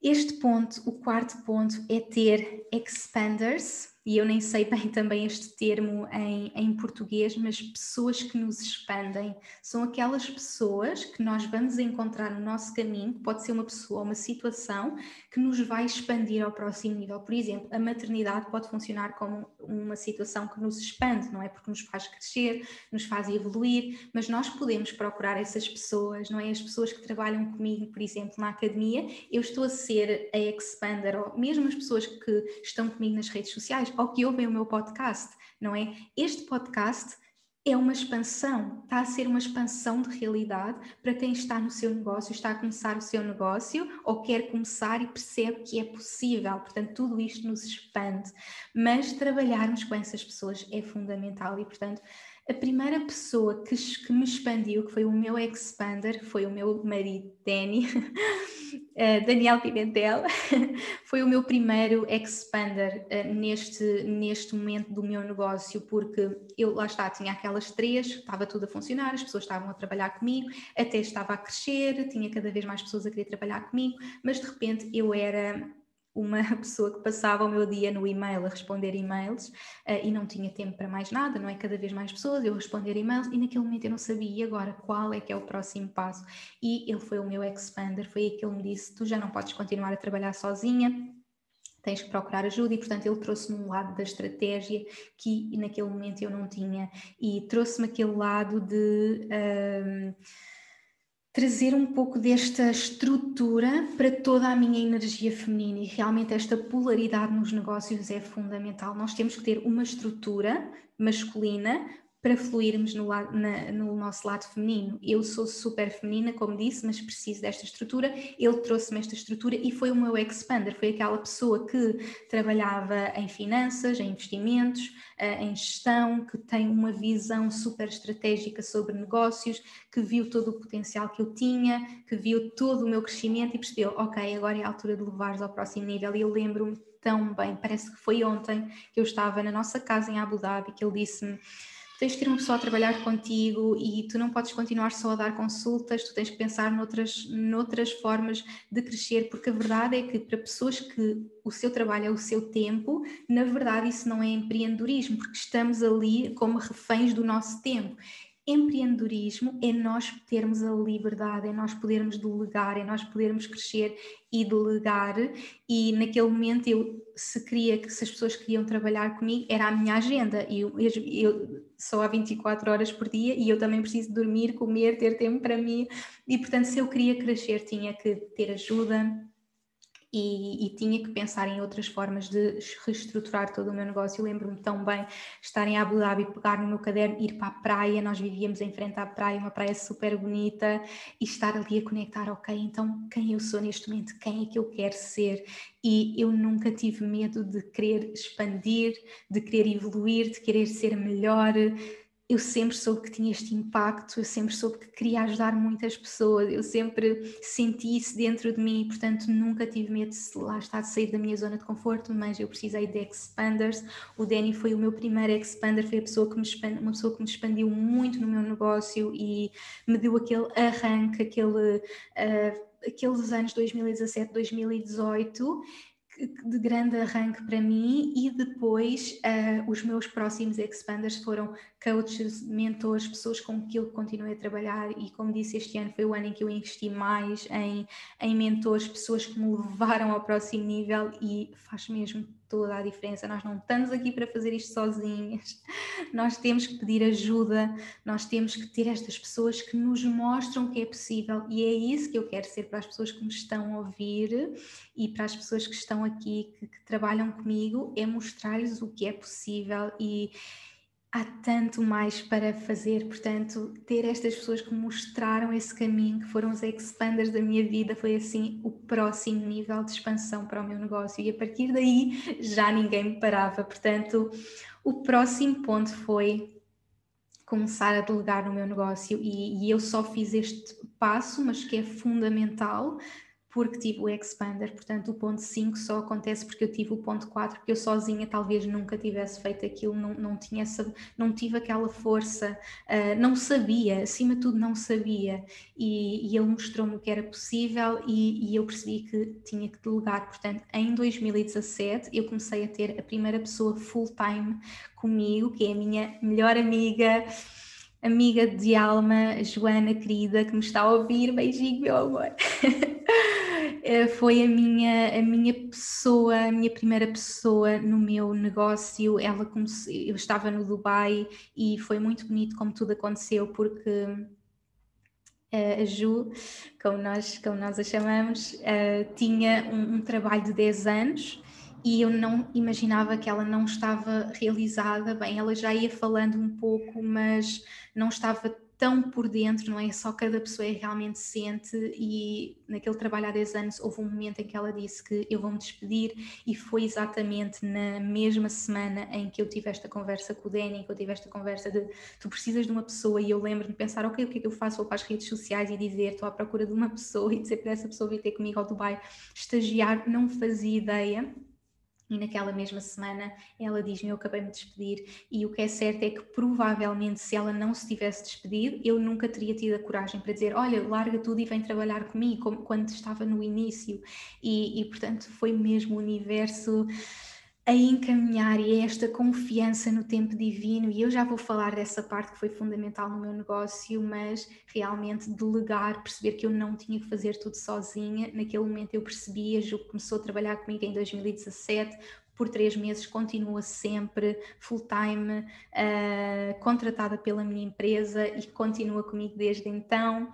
A: este ponto, o quarto ponto, é ter expanders, e eu nem sei bem também este termo em, em português, mas pessoas que nos expandem são aquelas pessoas que nós vamos encontrar no nosso caminho, que pode ser uma pessoa, uma situação que nos vai expandir ao próximo nível. Por exemplo, a maternidade pode funcionar como uma situação que nos expande, não é? Porque nos faz crescer, nos faz evoluir, mas nós podemos procurar essas pessoas, não é? As pessoas que trabalham comigo, por exemplo, na academia, eu estou a ser a expander, ou mesmo as pessoas que estão comigo nas redes sociais ou que ouvem o meu podcast, não é? Este podcast é uma expansão, está a ser uma expansão de realidade para quem está no seu negócio, está a começar o seu negócio ou quer começar e percebe que é possível. Portanto, tudo isto nos expande. Mas trabalharmos com essas pessoas é fundamental e, portanto, a primeira pessoa que, que me expandiu, que foi o meu expander, foi o meu marido Danny, eh, Daniel Pimentel, foi o meu primeiro expander uh, neste, neste momento do meu negócio, porque eu lá está, tinha aquelas três, estava tudo a funcionar, as pessoas estavam a trabalhar comigo, até estava a crescer, tinha cada vez mais pessoas a querer trabalhar comigo, mas de repente eu era uma pessoa que passava o meu dia no e-mail a responder e-mails uh, e não tinha tempo para mais nada, não é? Cada vez mais pessoas, eu responder e-mails e naquele momento eu não sabia agora qual é que é o próximo passo. E ele foi o meu expander, foi aí que ele me disse: Tu já não podes continuar a trabalhar sozinha, tens que procurar ajuda e portanto ele trouxe-me um lado da estratégia que naquele momento eu não tinha e trouxe-me aquele lado de um, trazer um pouco desta estrutura para toda a minha energia feminina e realmente esta polaridade nos negócios é fundamental. Nós temos que ter uma estrutura masculina para fluirmos no, na, no, nosso lado feminino. Eu sou super feminina, como disse, mas preciso desta estrutura. Ele trouxe-me esta estrutura e foi o meu expander, foi aquela pessoa que trabalhava em finanças, em investimentos, eh, em gestão, que tem uma visão super estratégica sobre negócios, que viu todo o potencial que eu tinha, que viu todo o meu crescimento e percebeu, ok, agora é a altura de levares ao próximo nível. E eu lembro-me tão bem, parece que foi ontem que eu estava na nossa casa em Abu Dhabi, que ele disse-me tens que ter uma pessoa a trabalhar contigo e tu não podes continuar só a dar consultas, tu tens que pensar noutras, noutras formas de crescer, porque a verdade é que para pessoas que o seu trabalho é o seu tempo, na verdade isso não é empreendedorismo, porque estamos ali como reféns do nosso tempo empreendedorismo é nós termos a liberdade, é nós podermos delegar, é nós podermos crescer e delegar. E naquele momento eu se queria que se as pessoas queriam trabalhar comigo, era a minha agenda. E eu, eu, só há 24 horas por dia e eu também preciso dormir, comer, ter tempo para mim. E portanto, se eu queria crescer, tinha que ter ajuda, e, e, tinha que pensar em outras formas de reestruturar todo o meu negócio. Lembro-me tão bem estar em Abu Dhabi, pegar no meu caderno, ir para a praia, nós vivíamos em frente à praia, uma praia super bonita, e estar ali a conectar, ok, então quem eu sou neste momento, quem é que eu quero ser? E eu nunca tive medo de querer expandir, de querer evoluir, de querer ser melhor, eu sempre soube que tinha este impacto, eu sempre soube que queria ajudar muitas pessoas, eu sempre senti isso dentro de mim, portanto nunca tive medo de lá estar de sair da minha zona de conforto, mas eu precisei de expanders. O Danny foi o meu primeiro expander, foi a pessoa que me expand, uma pessoa que me expandiu muito no meu negócio e me deu aquele arranque, aquele, uh, aqueles anos 2017, 2018 de grande arranque para mim e depois uh, os meus próximos expanders foram coaches, mentores, pessoas com que eu continuei a trabalhar e como disse este ano foi o ano em que eu investi mais em, em mentores, pessoas que me levaram ao próximo nível e faz mesmo toda a diferença. Nós não estamos aqui para fazer isto sozinhas, nós temos que pedir ajuda, nós temos que ter estas pessoas que nos mostram que é possível e é isso que eu quero ser para as pessoas que me estão a ouvir e para as pessoas que estão aqui, que, que trabalham comigo, é mostrar-lhes o que é possível e há tanto mais para fazer, portanto, ter estas pessoas que mostraram esse caminho, que foram os expanders da minha vida, foi assim o próximo nível de expansão para o meu negócio e a partir daí já ninguém me parava. Portanto, o próximo ponto foi começar a delegar no meu negócio e, e eu só fiz este passo, mas que é fundamental porque tive o expander, portanto o ponto 5 só acontece porque eu tive o ponto 4, porque eu sozinha talvez nunca tivesse feito aquilo, não, não, tinha essa, não tive aquela força, uh, não sabia, acima de tudo não sabia, e, e ele mostrou-me o que era possível e, e, eu percebi que tinha que delegar, portanto em 2017 eu comecei a ter a primeira pessoa full-time comigo, que é a minha melhor amiga, amiga de alma, Joana querida, que me está a ouvir, beijinho meu amor. Eh, foi a minha, a minha pessoa, a minha primeira pessoa no meu negócio. Ela comecei, eu estava no Dubai e foi muito bonito como tudo aconteceu, porque eh, a Ju, como nós, como nós a chamamos, uh, tinha um, um, trabalho de 10 anos e eu não imaginava que ela não estava realizada. Bem, ela já ia falando um pouco, mas não estava tão por dentro, não é? Só cada pessoa é realmente sente e naquele trabalho há 10 anos houve um momento em que ela disse que eu vou me despedir e foi exatamente na mesma semana em que eu tive esta conversa com o Danny, que eu tive esta conversa de tu precisas de uma pessoa e eu lembro-me de pensar, ok, o que é que eu faço? Vou para as redes sociais e dizer estou à procura de uma pessoa e dizer para essa pessoa vir ter comigo ao Dubai estagiar, não fazia ideia e naquela mesma semana ela diz-me: Eu acabei de me despedir. E o que é certo é que provavelmente, se ela não se tivesse despedido, eu nunca teria tido a coragem para dizer: Olha, larga tudo e vem trabalhar comigo, como quando estava no início. E, e portanto, foi mesmo o universo a encaminhar e a esta confiança no tempo divino, e eu já vou falar dessa parte que foi fundamental no meu negócio, mas realmente delegar, perceber que eu não tinha que fazer tudo sozinha. Naquele momento eu percebi, a Ju começou a trabalhar comigo em 2017, por três meses, continua sempre full-time, uh, contratada pela minha empresa e continua comigo desde então.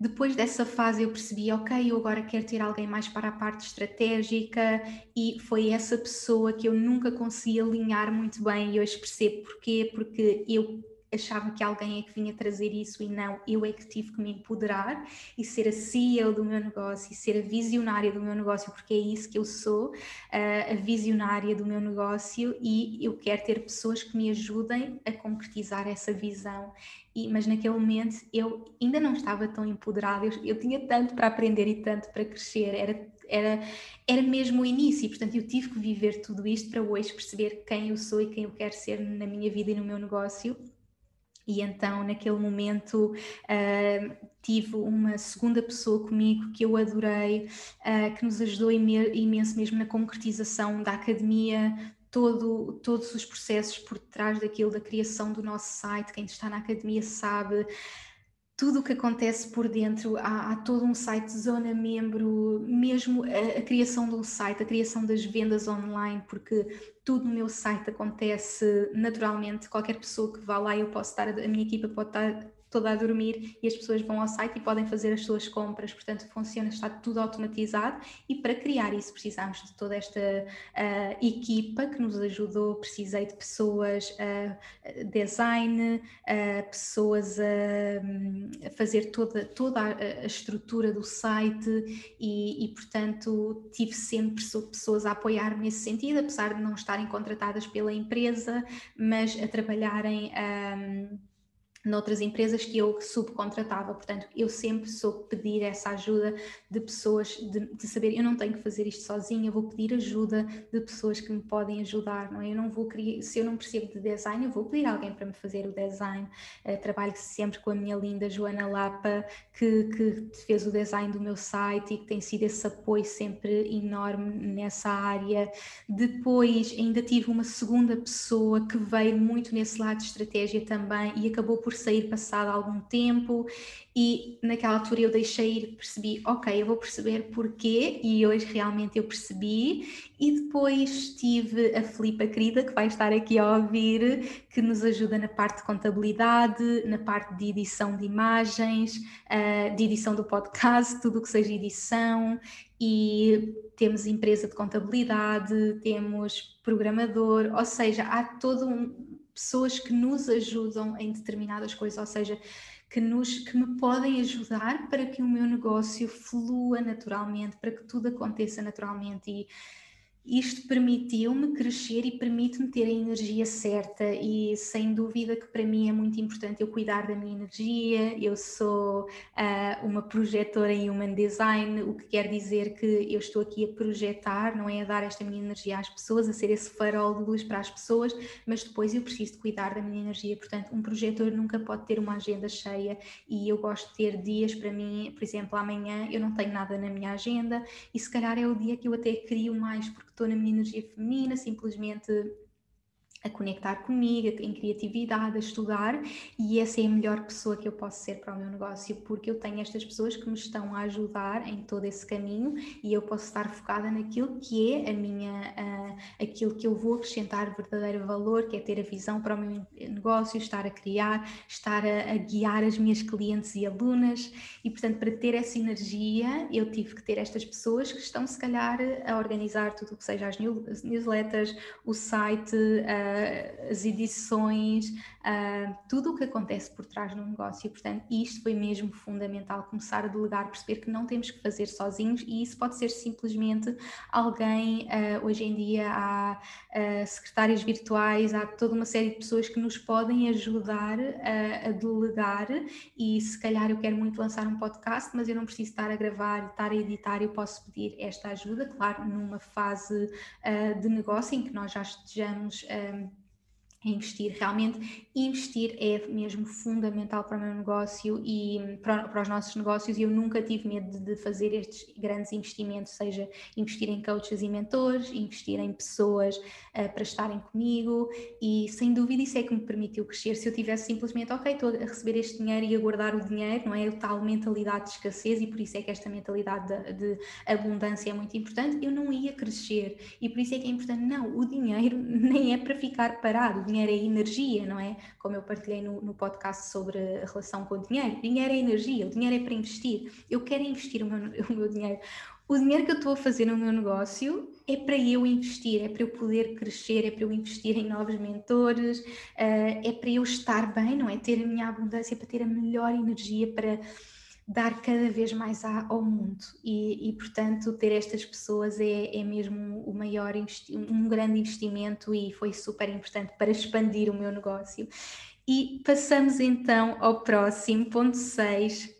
A: Depois dessa fase eu percebi, ok, eu agora quero ter alguém mais para a parte estratégica e foi essa pessoa que eu nunca consegui alinhar muito bem e hoje percebo porquê, porque eu achava que alguém é que vinha trazer isso e não, eu é que tive que me empoderar e ser a CEO do meu negócio e ser a visionária do meu negócio, porque é isso que eu sou, a visionária do meu negócio e eu quero ter pessoas que me ajudem a concretizar essa visão. E, mas naquele momento eu ainda não estava tão empoderada, eu, eu tinha tanto para aprender e tanto para crescer, era era, era mesmo o início, e portanto eu tive que viver tudo isto para hoje perceber quem eu sou e quem eu quero ser na minha vida e no meu negócio e então, naquele momento, uh, tive uma segunda pessoa comigo que eu adorei, uh, que nos ajudou imenso mesmo na concretização da academia, todo, todos os processos por trás daquilo, da criação do nosso site. Quem está na academia sabe tudo o que acontece por dentro, há, há, todo um site zona membro, mesmo a, a, criação um site, a criação das vendas online, porque tudo no meu site acontece naturalmente, qualquer pessoa que vá lá, eu posso estar, a minha equipa pode estar toda a dormir e as pessoas vão ao site e podem fazer as suas compras, portanto funciona, está tudo automatizado. E para criar isso precisamos de toda esta uh, equipa que nos ajudou, precisei de pessoas, uh, design, uh, pessoas a, fazer toda, toda a, a estrutura do site. E, e, portanto tive sempre pessoas a apoiar-me nesse sentido, apesar de não estarem contratadas pela empresa, mas a trabalharem noutras empresas que eu subcontratava. Portanto, eu sempre soube pedir essa ajuda de pessoas, de, de, saber, eu não tenho que fazer isto sozinha, vou pedir ajuda de pessoas que me podem ajudar, não é? Eu não vou criar, se eu não percebo de design, eu vou pedir alguém para me fazer o design. Uh, trabalho sempre com a minha linda Joana Lapa, que, que fez o design do meu site e que tem sido esse apoio sempre enorme nessa área. Depois, ainda tive uma segunda pessoa que veio muito nesse lado de estratégia também e acabou por sair passado algum tempo e naquela altura eu deixei ir, percebi, ok, eu vou perceber porquê e hoje realmente eu percebi e depois tive a Filipa querida que vai estar aqui a ouvir, que nos ajuda na parte de contabilidade, na parte de edição de imagens, uh, de edição do podcast, tudo o que seja edição e temos empresa de contabilidade, temos programador, ou seja, há todo um pessoas que nos ajudam em determinadas coisas, ou seja, que, nos, que me podem ajudar para que o meu negócio flua naturalmente, para que tudo aconteça naturalmente. E isto permitiu-me crescer e permite-me ter a energia certa e sem dúvida que para mim é muito importante eu cuidar da minha energia, eu sou uh, uma projetora em Human Design, o que quer dizer que eu estou aqui a projetar, não é? A dar esta minha energia às pessoas, a ser esse farol de luz para as pessoas, mas depois eu preciso de cuidar da minha energia, portanto um projetor nunca pode ter uma agenda cheia e eu gosto de ter dias para mim, por exemplo amanhã eu não tenho nada na minha agenda e se calhar é o dia que eu até crio mais porque estou na minha energia feminina, simplesmente a conectar comigo, em criatividade, a estudar, e essa é a melhor pessoa que eu posso ser para o meu negócio, porque eu tenho estas pessoas que me estão a ajudar em todo esse caminho e eu posso estar focada naquilo que é a minha, uh, aquilo que eu vou acrescentar verdadeiro valor, que é ter a visão para o meu negócio, estar a criar, estar a, a guiar as minhas clientes e alunas, e portanto, para ter essa energia, eu tive que ter estas pessoas que estão, se calhar, a organizar tudo o que seja as newsletters, o site. Uh, as edições, uh, tudo o que acontece por trás do negócio. E, portanto, isto foi mesmo fundamental, começar a delegar, perceber que não temos que fazer sozinhos. E isso pode ser simplesmente alguém, uh, hoje em dia há secretárias virtuais, há toda uma série de pessoas que nos podem ajudar a delegar. E se calhar eu quero muito lançar um podcast, mas eu não preciso estar a gravar, estar a editar, eu posso pedir esta ajuda, claro, numa fase de negócio em que nós já estejamos investir. Realmente, investir é mesmo fundamental para o meu negócio e para, para os nossos negócios. E eu nunca tive medo de fazer estes grandes investimentos, seja investir em coaches e mentores, investir em pessoas uh, para estarem comigo. E sem dúvida, isso é que me permitiu crescer. Se eu tivesse simplesmente, ok, estou a receber este dinheiro e a guardar o dinheiro, não é? Tal mentalidade de escassez, e por isso é que esta mentalidade de, de abundância é muito importante, eu não ia crescer. E por isso é que é importante, não, o dinheiro nem é para ficar parado dinheiro é energia, não é? Como eu partilhei no, no podcast sobre a relação com o dinheiro. Dinheiro é energia, o dinheiro é para investir. Eu quero investir o meu, o meu dinheiro. O dinheiro que eu estou a fazer no meu negócio é para eu investir, é para eu poder crescer, é para eu investir em novos mentores, uh, é para eu estar bem, não é? Ter a minha abundância, para ter a melhor energia para dar cada vez mais ao mundo. E, e, portanto ter estas pessoas é, é mesmo o maior um grande investimento e foi super importante para expandir o meu negócio. E passamos então ao próximo ponto 6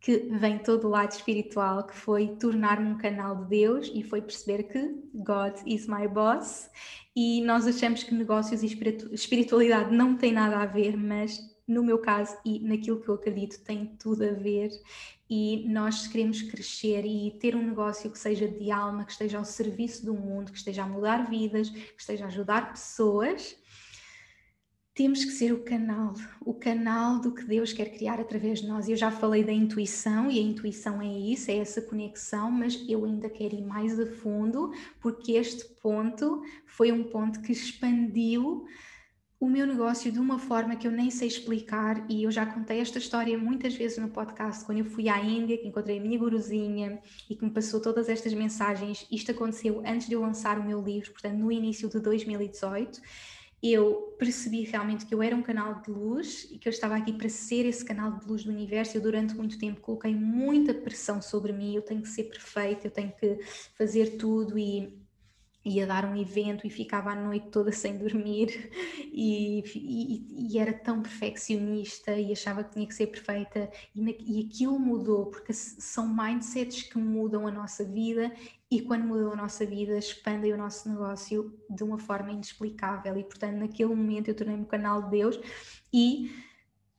A: que vem todo o lado espiritual que foi tornar-me um canal de Deus e foi perceber que God is my boss. E nós achamos que negócios e espiritualidade não tem nada a ver mas no meu caso e naquilo que eu acredito tem tudo a ver e nós queremos crescer e ter um negócio que seja de alma, que esteja ao serviço do mundo, que esteja a mudar vidas, que esteja a ajudar pessoas, temos que ser o canal, o canal do que Deus quer criar através de nós. Eu já falei da intuição e a intuição é isso, é essa conexão, mas eu ainda quero ir mais a fundo porque este ponto foi um ponto que expandiu o meu negócio de uma forma que eu nem sei explicar e eu já contei esta história muitas vezes no podcast quando eu fui à Índia, que encontrei a minha guruzinha e que me passou todas estas mensagens. Isto aconteceu antes de eu lançar o meu livro, portanto no início de 2018. Eu percebi realmente que eu era um canal de luz e que eu estava aqui para ser esse canal de luz do universo. Eu durante muito tempo coloquei muita pressão sobre mim, eu tenho que ser perfeita, eu tenho que fazer tudo e ia dar um evento e ficava a noite toda sem dormir. E, e, e, era tão perfeccionista e achava que tinha que ser perfeita. E, na, e aquilo mudou porque são mindsets que mudam a nossa vida e quando mudam a nossa vida expandem o nosso negócio de uma forma inexplicável. E portanto naquele momento eu tornei-me canal de Deus e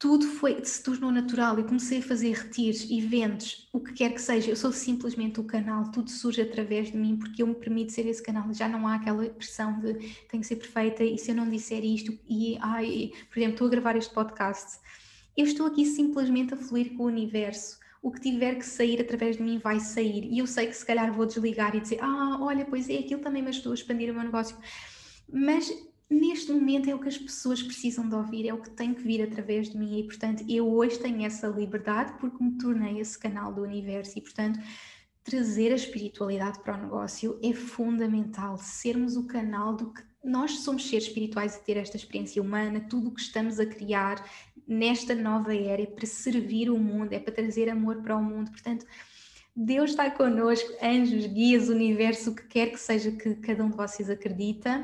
A: tudo foi, se tornou natural. Eu comecei a fazer retiros, eventos, o que quer que seja. Eu sou simplesmente o canal, tudo surge através de mim porque eu me permito ser esse canal. Já não há aquela pressão de tenho que ser perfeita e se eu não disser isto, e ai, por exemplo, estou a gravar este podcast, eu estou aqui simplesmente a fluir com o universo. O que tiver que sair através de mim vai sair. E eu sei que se calhar vou desligar e dizer: Ah, olha, pois é, aquilo também me ajudou a expandir o meu negócio. Mas neste momento é o que as pessoas precisam de ouvir, é o que tem que vir através de mim e, portanto, eu hoje tenho essa liberdade porque me tornei esse canal do universo e, portanto, trazer a espiritualidade para o negócio é fundamental, sermos o canal do que nós somos seres espirituais e ter esta experiência humana, tudo o que estamos a criar nesta nova era é para servir o mundo, é para trazer amor para o mundo, portanto, Deus está connosco, anjos, guias, universo, o que quer que seja que cada um de vocês acredita,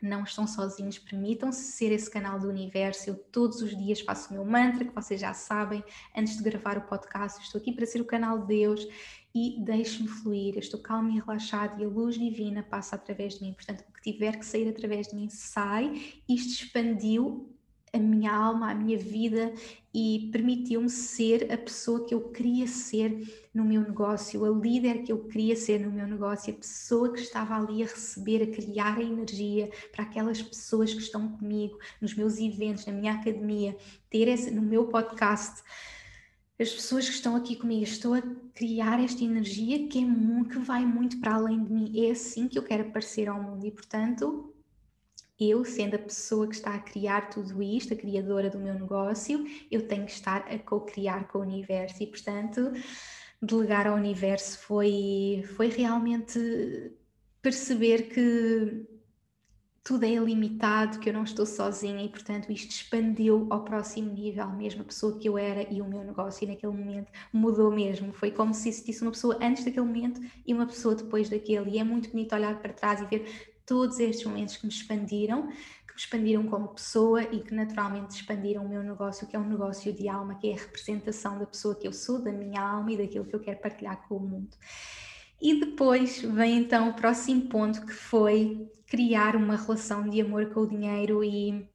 A: não estão sozinhos, permitam-se ser esse canal do universo. Eu todos os dias faço o meu mantra, que vocês já sabem, antes de gravar o podcast. Estou aqui para ser o canal de Deus e deixe-me fluir. Eu estou calmo e relaxado e a luz divina passa através de mim. Portanto, o que tiver que sair através de mim sai. Isto expandiu a minha alma, a minha vida e permitiu-me ser a pessoa que eu queria ser no meu negócio, a líder que eu queria ser no meu negócio, a pessoa que estava ali a receber, a criar a energia para aquelas pessoas que estão comigo nos meus eventos, na minha academia, ter esse, no meu podcast. As pessoas que estão aqui comigo, estou a criar esta energia que é que vai muito para além de mim. É assim que eu quero aparecer ao mundo e, portanto, eu, sendo a pessoa que está a criar tudo isto, a criadora do meu negócio, eu tenho que estar a co-criar com o universo e, portanto, delegar ao universo foi, foi realmente perceber que tudo é ilimitado, que eu não estou sozinha e, portanto, isto expandiu ao próximo nível, mesmo a pessoa que eu era e o meu negócio, e naquele momento mudou mesmo. Foi como se existisse uma pessoa antes daquele momento e uma pessoa depois daquele. E é muito bonito olhar para trás e ver todos estes momentos que me expandiram, que me expandiram como pessoa e que naturalmente expandiram o meu negócio, que é um negócio de alma, que é a representação da pessoa que eu sou, da minha alma e daquilo que eu quero partilhar com o mundo. E depois vem então o próximo ponto que foi criar uma relação de amor com o dinheiro e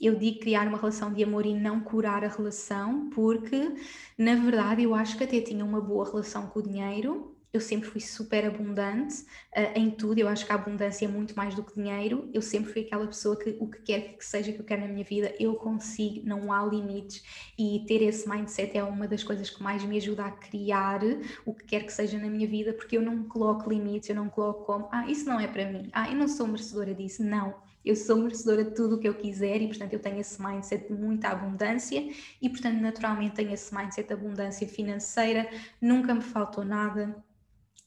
A: eu digo criar uma relação de amor e não curar a relação, porque na verdade eu acho que até tinha uma boa relação com o dinheiro, eu sempre fui super abundante uh, em tudo. Eu acho que a abundância é muito mais do que dinheiro. Eu sempre fui aquela pessoa que o que quer que seja que eu quero na minha vida, eu consigo, não há limites. E ter esse mindset é uma das coisas que mais me ajuda a criar o que quer que seja na minha vida, porque eu não coloco limites, eu não coloco como, ah, isso não é para mim, ah, eu não sou merecedora disso. Não, eu sou merecedora de tudo o que eu quiser e, portanto, eu tenho esse mindset de muita abundância e, portanto, naturalmente tenho esse mindset de abundância financeira, nunca me faltou nada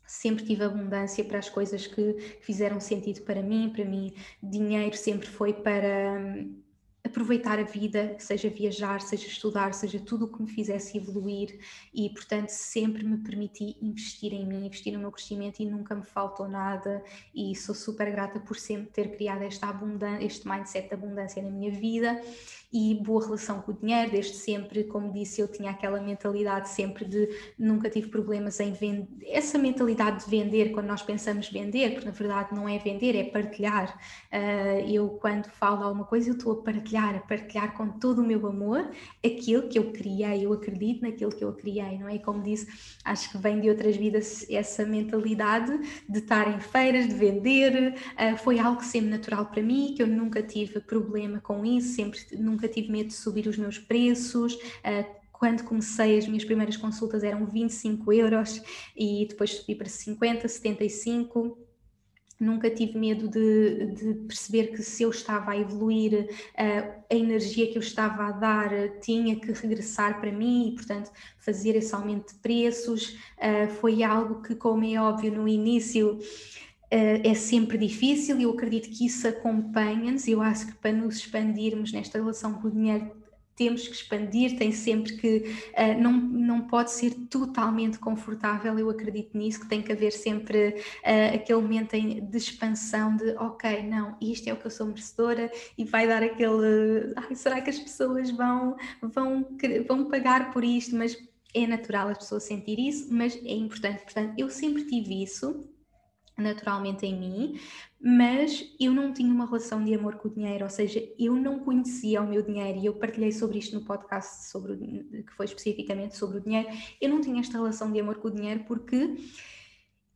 A: sempre tive abundância para as coisas que fizeram sentido para mim. Para mim, dinheiro sempre foi para hum, aproveitar a vida, seja viajar, seja estudar, seja tudo o que me fizesse evoluir e, portanto, sempre me permiti investir em mim, investir no meu crescimento e nunca me faltou nada e sou super grata por sempre ter criado esta abundância, este mindset de abundância na minha vida e boa relação com o dinheiro, desde sempre, como disse, eu tinha aquela mentalidade sempre de nunca tive problemas em vender, essa mentalidade de vender, quando nós pensamos vender, porque na verdade não é vender, é partilhar. Uh, eu, quando falo alguma coisa, eu estou a partilhar, a partilhar com todo o meu amor aquilo que eu criei, eu acredito naquilo que eu criei, não é? Como disse, acho que vem de outras vidas essa mentalidade de estar em feiras, de vender, uh, foi algo sempre natural para mim, que eu nunca tive problema com isso, sempre nunca nunca tive medo de subir os meus preços. Uh, quando comecei, as minhas primeiras consultas eram 25 euros e depois subi para 50, 75 nunca tive medo de, de, perceber que se eu estava a evoluir, uh, a energia que eu estava a dar tinha que regressar para mim e, portanto, fazer esse aumento de preços. Uh, foi algo que, como é óbvio, no início é sempre difícil e eu acredito que isso acompanha-nos. Eu acho que para nos expandirmos nesta relação com o dinheiro temos que expandir, tem sempre que, uh, não, não pode ser totalmente confortável, eu acredito nisso, que tem que haver sempre uh, aquele momento de expansão de, ok, não, isto é o que eu sou merecedora e vai dar aquele, ai, será que as pessoas vão, vão, vão pagar por isto, mas é natural as pessoas sentir isso, mas é importante, portanto, eu sempre tive isso, naturalmente em mim, mas eu não tinha uma relação de amor com o dinheiro, ou seja, eu não conhecia o meu dinheiro e eu partilhei sobre isto no podcast sobre o, que foi especificamente sobre o dinheiro. Eu não tinha esta relação de amor com o dinheiro porque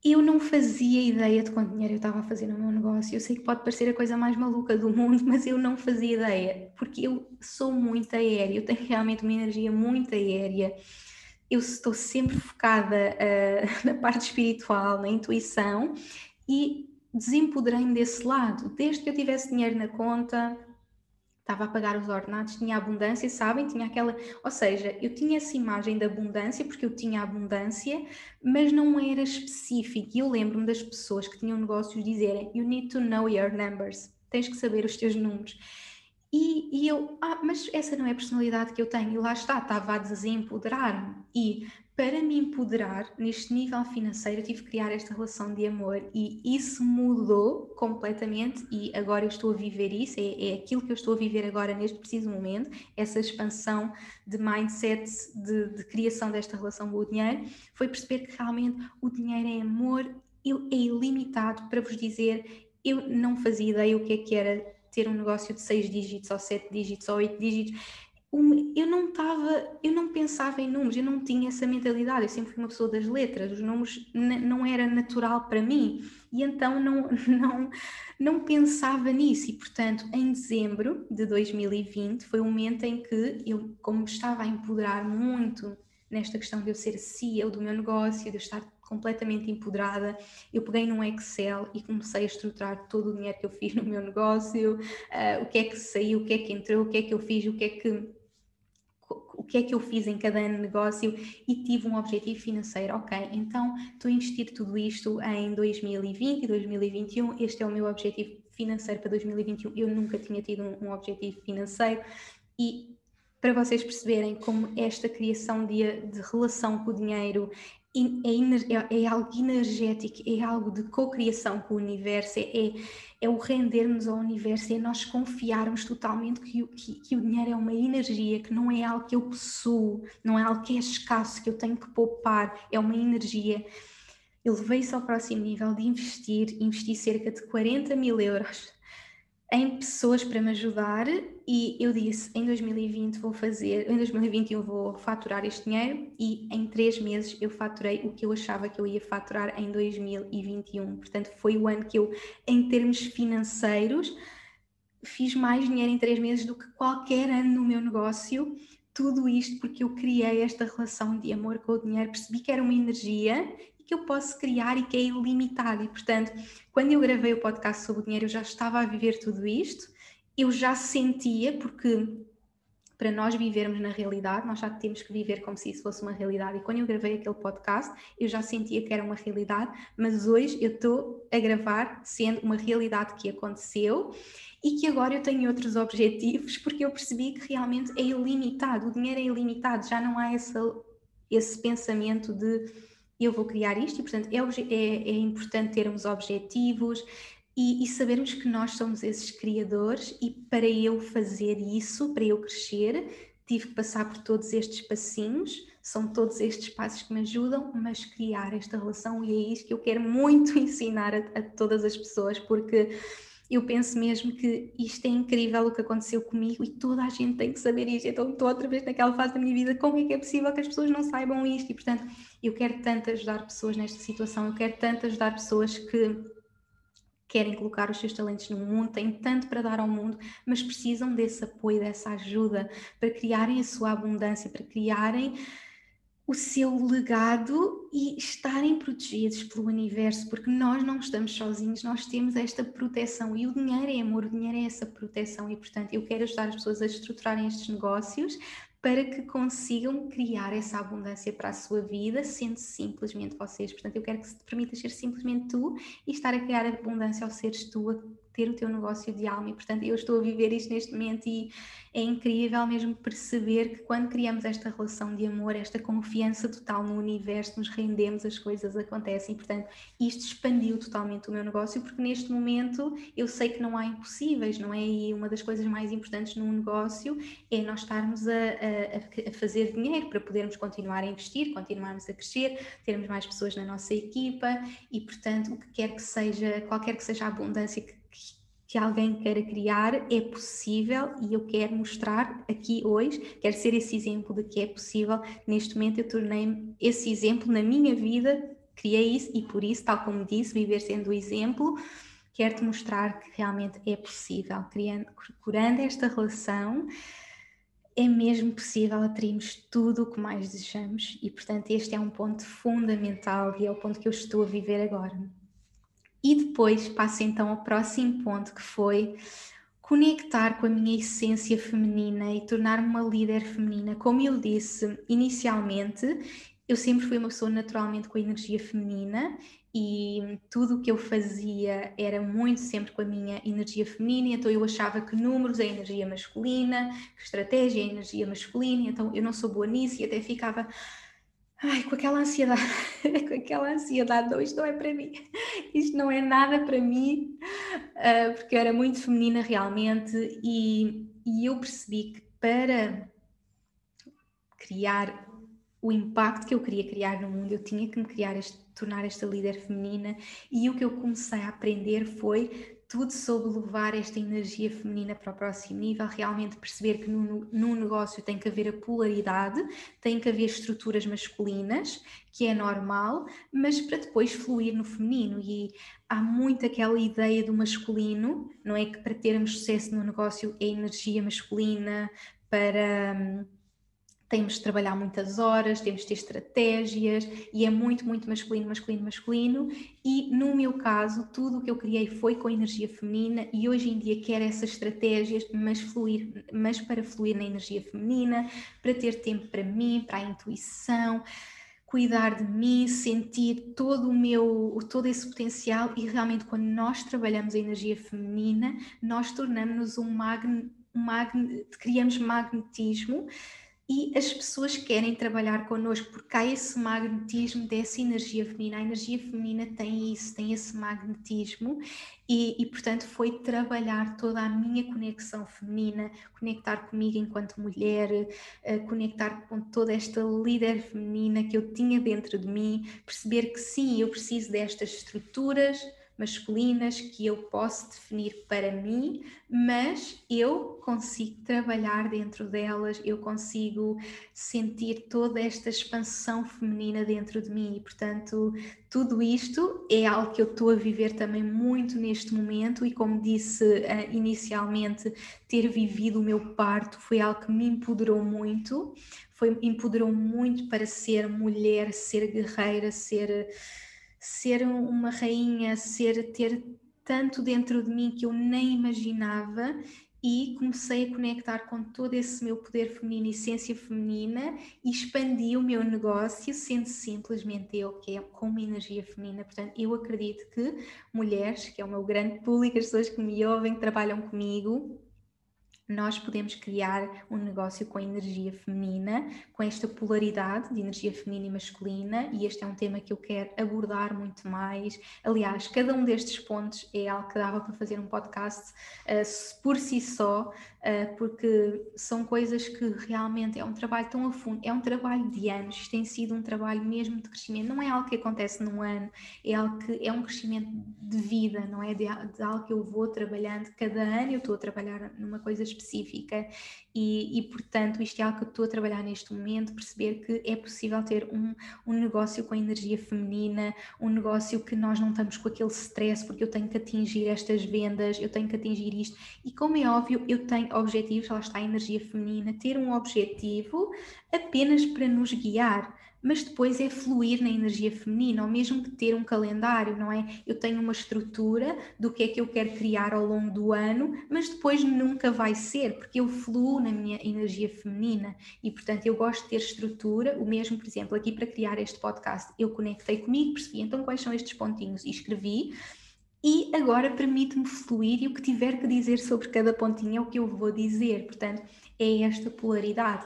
A: eu não fazia ideia de quanto dinheiro eu estava a fazer no meu negócio. Eu sei que pode parecer a coisa mais maluca do mundo, mas eu não fazia ideia, porque eu sou muito aérea, eu tenho realmente uma energia muito aérea eu estou sempre focada uh, na parte espiritual, na intuição e desempoderei-me desse lado. Desde que eu tivesse dinheiro na conta, estava a pagar os ordenados, tinha abundância, sabem? Tinha aquela. Ou seja, eu tinha essa imagem de abundância porque eu tinha abundância, mas não era específico. E eu lembro-me das pessoas que tinham negócios dizerem: You need to know your numbers. Tens que saber os teus números. E, e, eu, ah, mas essa não é a personalidade que eu tenho, e lá está, estava a desempoderar-me. E para me empoderar neste nível financeiro, eu tive que criar esta relação de amor, e isso mudou completamente. E agora eu estou a viver isso, é, é aquilo que eu estou a viver agora neste preciso momento, essa expansão de mindset, de, de criação desta relação com o dinheiro. Foi perceber que realmente o dinheiro é amor, é ilimitado para vos dizer. Eu não fazia ideia o que é que era ter um negócio de seis dígitos ou sete dígitos ou oito dígitos. Eu não estava, eu não pensava em números, eu não tinha essa mentalidade, eu sempre fui uma pessoa das letras, os números não era natural para mim. E então não, não, não pensava nisso. E portanto em dezembro de 2020 foi o momento em que eu, como estava a empoderar muito nesta questão de eu ser CEO do meu negócio, de eu estar completamente empoderada. Eu peguei num Excel e comecei a estruturar todo o dinheiro que eu fiz no meu negócio, uh, o que é que saiu, o que é que entrou, o que é que eu fiz, o que é que o que é que eu fiz em cada ano de negócio e tive um objetivo financeiro. Ok, então estou a investir tudo isto em 2020 e 2021. Este é o meu objetivo financeiro para 2021. Eu nunca tinha tido um, um objetivo financeiro e para vocês perceberem como esta criação de, de relação com o dinheiro é, é, é, algo energético, é algo de co-criação com o universo, é, é, o rendermos ao universo, é nós confiarmos totalmente que, que, que, o dinheiro é uma energia, que não é algo que eu possuo, não é algo que é escasso, que eu tenho que poupar, é uma energia. eu levei isso ao próximo nível de investir, investi cerca de 40 mil euros em pessoas para me ajudar e eu disse em 2020 vou fazer, em 2021 vou faturar este dinheiro e em três meses eu faturei o que eu achava que eu ia faturar em 2021. Portanto, foi o ano que eu, em termos financeiros, fiz mais dinheiro em três meses do que qualquer ano no meu negócio. Tudo isto porque eu criei esta relação de amor com o dinheiro, percebi que era uma energia eu posso criar e que é ilimitado. E, portanto, quando eu gravei o podcast sobre o dinheiro, eu já estava a viver tudo isto, eu já sentia, porque para nós vivermos na realidade, nós já temos que viver como se isso fosse uma realidade. E quando eu gravei aquele podcast, eu já sentia que era uma realidade, mas hoje eu estou a gravar sendo uma realidade que aconteceu e que agora eu tenho outros objetivos, porque eu percebi que realmente é ilimitado, o dinheiro é ilimitado, já não há essa, esse pensamento de eu vou criar isto e, portanto, é, é, é importante termos objetivos e, e, sabermos que nós somos esses criadores e para eu fazer isso, para eu crescer, tive que passar por todos estes passinhos, são todos estes passos que me ajudam, mas criar esta relação e é isso que eu quero muito ensinar a, a todas as pessoas, porque eu penso mesmo que isto é incrível o que aconteceu comigo e toda a gente tem que saber isto. Então estou outra vez naquela fase da minha vida, como é que é possível que as pessoas não saibam isto? E portanto, eu quero tanto ajudar pessoas nesta situação, eu quero tanto ajudar pessoas que querem colocar os seus talentos no mundo, têm tanto para dar ao mundo, mas precisam desse apoio, dessa ajuda para criarem a sua abundância, para criarem o seu legado e estarem protegidos pelo universo, porque nós não estamos sozinhos, nós temos esta proteção e o dinheiro é amor, o dinheiro é essa proteção e, portanto, eu quero ajudar as pessoas a estruturarem estes negócios para que consigam criar essa abundância para a sua vida, sendo simplesmente vocês. Portanto, eu quero que se te permita ser simplesmente tu e estar a criar abundância ao seres tu, ter o teu negócio de alma. E, portanto, eu estou a viver isto neste momento e é incrível mesmo perceber que quando criamos esta relação de amor, esta confiança total no universo, nos rendemos, as coisas acontecem. Portanto, isto expandiu totalmente o meu negócio, porque neste momento eu sei que não há impossíveis, não é? E uma das coisas mais importantes num negócio é nós estarmos a, a, a fazer dinheiro para podermos continuar a investir, continuarmos a crescer, termos mais pessoas na nossa equipa e, portanto, o que quer que seja, qualquer que seja a abundância que que alguém queira criar, é possível e eu quero mostrar aqui hoje, quero ser esse exemplo de que é possível. Neste momento eu tornei-me esse exemplo na minha vida, criei isso e por isso, tal como disse, viver sendo o exemplo, quero-te mostrar que realmente é possível, criando, curando esta relação, é mesmo possível atrairmos tudo o que mais desejamos e, portanto, este é um ponto fundamental e é o ponto que eu estou a viver agora. E depois passo então ao próximo ponto que foi conectar com a minha essência feminina e tornar-me uma líder feminina. Como eu disse inicialmente, eu sempre fui uma pessoa naturalmente com a energia feminina e tudo o que eu fazia era muito sempre com a minha energia feminina, então eu achava que números é energia masculina, que estratégia é energia masculina, então eu não sou boa nisso e até ficava ai, com aquela ansiedade, com aquela ansiedade, não, isto não é para mim, isto não é nada para mim, uh, porque eu era muito feminina realmente e, e eu percebi que para criar o impacto que eu queria criar no mundo, eu tinha que me criar este, tornar esta líder feminina e o que eu comecei a aprender foi tudo sobre levar esta energia feminina para o próximo nível, realmente perceber que num negócio tem que haver a polaridade, tem que haver estruturas masculinas, que é normal, mas para depois fluir no feminino. E há muito aquela ideia do masculino, não é que para termos sucesso no negócio é energia masculina, para hum, temos de trabalhar muitas horas, temos de ter estratégias e é muito, muito masculino, masculino, masculino. E no meu caso, tudo o que eu criei foi com energia feminina e hoje em dia quero essas estratégias, mas fluir, mas para fluir na energia feminina, para ter tempo para mim, para a intuição cuidar de mim, sentir todo o meu, todo esse potencial e realmente quando nós trabalhamos a energia feminina, nós tornamos-nos um magn, um magn, criamos magnetismo e as pessoas querem trabalhar connosco porque há esse magnetismo dessa energia feminina. A energia feminina tem isso, tem esse magnetismo e, e, portanto foi trabalhar toda a minha conexão feminina, conectar comigo enquanto mulher, uh, conectar com toda esta líder feminina que eu tinha dentro de mim, perceber que sim, eu preciso destas estruturas masculinas que eu posso definir para mim, mas eu consigo trabalhar dentro delas, eu consigo sentir toda esta expansão feminina dentro de mim. E, portanto, tudo isto é algo que eu estou a viver também muito neste momento e, como disse uh, inicialmente, ter vivido o meu parto foi algo que me empoderou muito, foi empoderou muito para ser mulher, ser guerreira, ser ser uma rainha, ser ter tanto dentro de mim que eu nem imaginava e comecei a conectar com todo esse meu poder feminino, essência feminina e expandi o meu negócio sendo simplesmente eu, que é com uma energia feminina. Portanto, eu acredito que mulheres, que é o meu grande público, as pessoas que me ouvem, que trabalham comigo, nós podemos criar um negócio com energia feminina, com esta polaridade de energia feminina e masculina, e este é um tema que eu quero abordar muito mais. Aliás, cada um destes pontos é algo que dava para fazer um podcast uh, por si só, uh, porque são coisas que realmente é um trabalho tão a fundo, é um trabalho de anos, tem sido um trabalho mesmo de crescimento, não é algo que acontece num ano, é algo que é um crescimento de vida, não é de, de algo que eu vou trabalhando cada ano, eu estou a trabalhar numa coisa específica. E, e, portanto isto é algo que eu estou a trabalhar neste momento, perceber que é possível ter um, um negócio com energia feminina, um negócio que nós não estamos com aquele stress porque eu tenho que atingir estas vendas, eu tenho que atingir isto. E como é óbvio eu tenho objetivos, lá está a energia feminina, ter um objetivo apenas para nos guiar, mas depois é fluir na energia feminina, ou mesmo que ter um calendário, não é? Eu tenho uma estrutura do que é que eu quero criar ao longo do ano, mas depois nunca vai ser, porque eu fluo na minha energia feminina e, portanto, eu gosto de ter estrutura. O mesmo, por exemplo, aqui para criar este podcast, eu conectei comigo, percebi então quais são estes pontinhos e escrevi. E agora permite-me fluir e o que tiver que dizer sobre cada pontinho é o que eu vou dizer. Portanto, é esta polaridade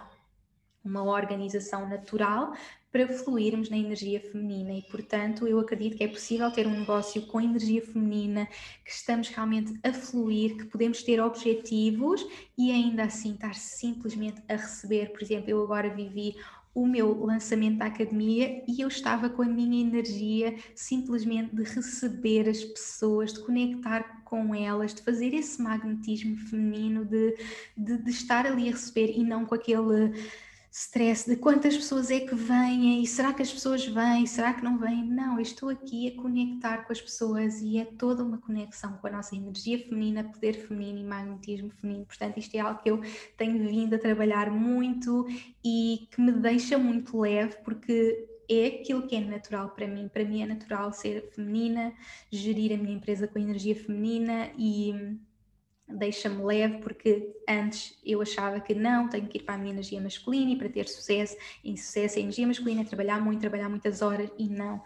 A: uma organização natural para fluirmos na energia feminina e, portanto, eu acredito que é possível ter um negócio com energia feminina, que estamos realmente a fluir, que podemos ter objetivos e ainda assim estar simplesmente a receber. Por exemplo, eu agora vivi o meu lançamento da academia e eu estava com a minha energia simplesmente de receber as pessoas, de conectar com elas, de fazer esse magnetismo feminino, de, de, de estar ali a receber e não com aquele stress de quantas pessoas é que vêm e será que as pessoas vêm, será que não vêm? Não, eu estou aqui a conectar com as pessoas e é toda uma conexão com a nossa energia feminina, poder feminino e magnetismo feminino. Portanto, isto é algo que eu tenho vindo a trabalhar muito e que me deixa muito leve porque é aquilo que é natural para mim. Para mim é natural ser feminina, gerir a minha empresa com energia feminina e deixa-me leve, porque antes eu achava que não, tenho que ir para a minha energia masculina e para ter sucesso, em sucesso a energia masculina é trabalhar muito, trabalhar muitas horas e não.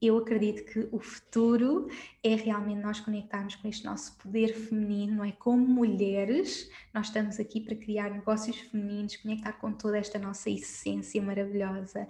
A: Eu acredito que o futuro é realmente nós conectarmos com este nosso poder feminino, não é? Como mulheres, nós estamos aqui para criar negócios femininos, conectar com toda esta nossa essência maravilhosa.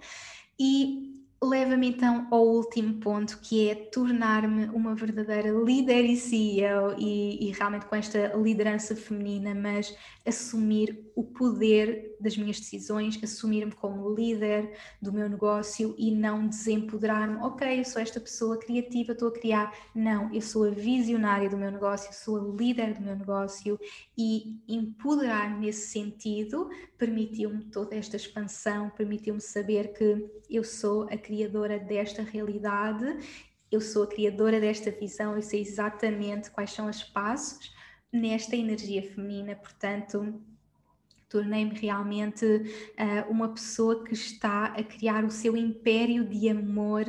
A: E leva-me então ao último ponto, que é tornar-me uma verdadeira líder e CEO e, e, realmente com esta liderança feminina, mas assumir o poder das minhas decisões, assumir-me como líder do meu negócio e não desempoderar-me, ok, eu sou esta pessoa criativa, estou a criar. Não, eu sou a visionária do meu negócio, sou a líder do meu negócio e empoderar-me nesse sentido permitiu-me toda esta expansão, permitiu-me saber que eu sou a criadora desta realidade, eu sou a criadora desta visão, eu sei exatamente quais são os passos nesta energia feminina, portanto, tornei-me realmente uh, uma pessoa que está a criar o seu império de amor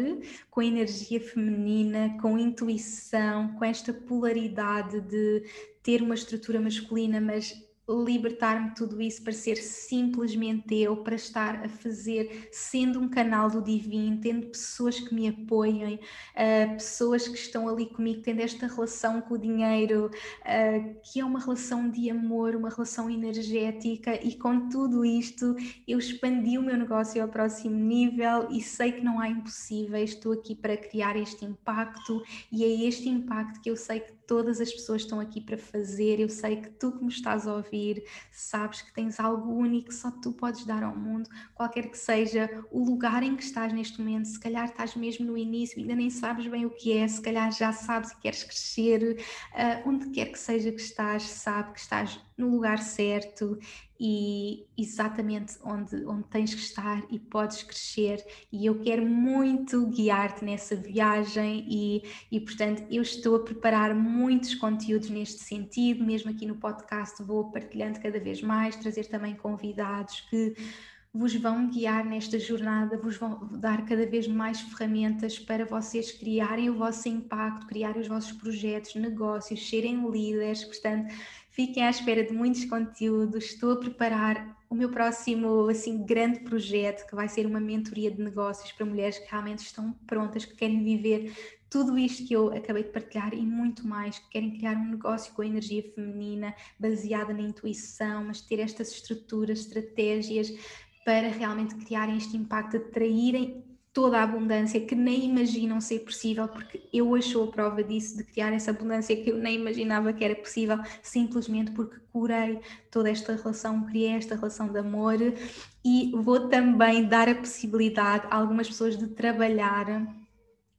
A: com energia feminina, com intuição, com esta polaridade de ter uma estrutura masculina, mas libertar-me de tudo isso para ser simplesmente eu, para estar a fazer, sendo um canal do divino, tendo pessoas que me apoiem, uh, pessoas que estão ali comigo, tendo esta relação com o dinheiro, uh, que é uma relação de amor, uma relação energética, e com tudo isto eu expandi o meu negócio ao próximo nível e sei que não há impossíveis, estou aqui para criar este impacto e é este impacto que eu sei que todas as pessoas estão aqui para fazer. Eu sei que tu que me estás a ouvir sabes que tens algo único só tu podes dar ao mundo, qualquer que seja o lugar em que estás neste momento. Se calhar estás mesmo no início, ainda nem sabes bem o que é, se calhar já sabes e queres crescer. Uh, onde quer que seja que estás, sabe que estás no lugar certo e exatamente onde, onde tens que estar e podes crescer. E eu quero muito guiar-te nessa viagem, e, e portanto, eu estou a preparar muitos conteúdos neste sentido, mesmo aqui no podcast, vou partilhando cada vez mais, trazer também convidados que vos vão guiar nesta jornada, vos vão dar cada vez mais ferramentas para vocês criarem o vosso impacto, criarem os vossos projetos, negócios, serem líderes. Portanto, Fiquem à espera de muitos conteúdos. Estou a preparar o meu próximo assim grande projeto, que vai ser uma mentoria de negócios para mulheres que realmente estão prontas, que querem viver tudo isto que eu acabei de partilhar e muito mais, que querem criar um negócio com a energia feminina, baseada na intuição, mas ter estas estruturas, estratégias para realmente criarem este impacto, atraírem toda a abundância que nem imaginam ser possível, porque eu sou a prova disso, de criar essa abundância que eu nem imaginava que era possível, simplesmente porque curei toda esta relação, criei esta relação de amor e vou também dar a possibilidade a algumas pessoas de trabalhar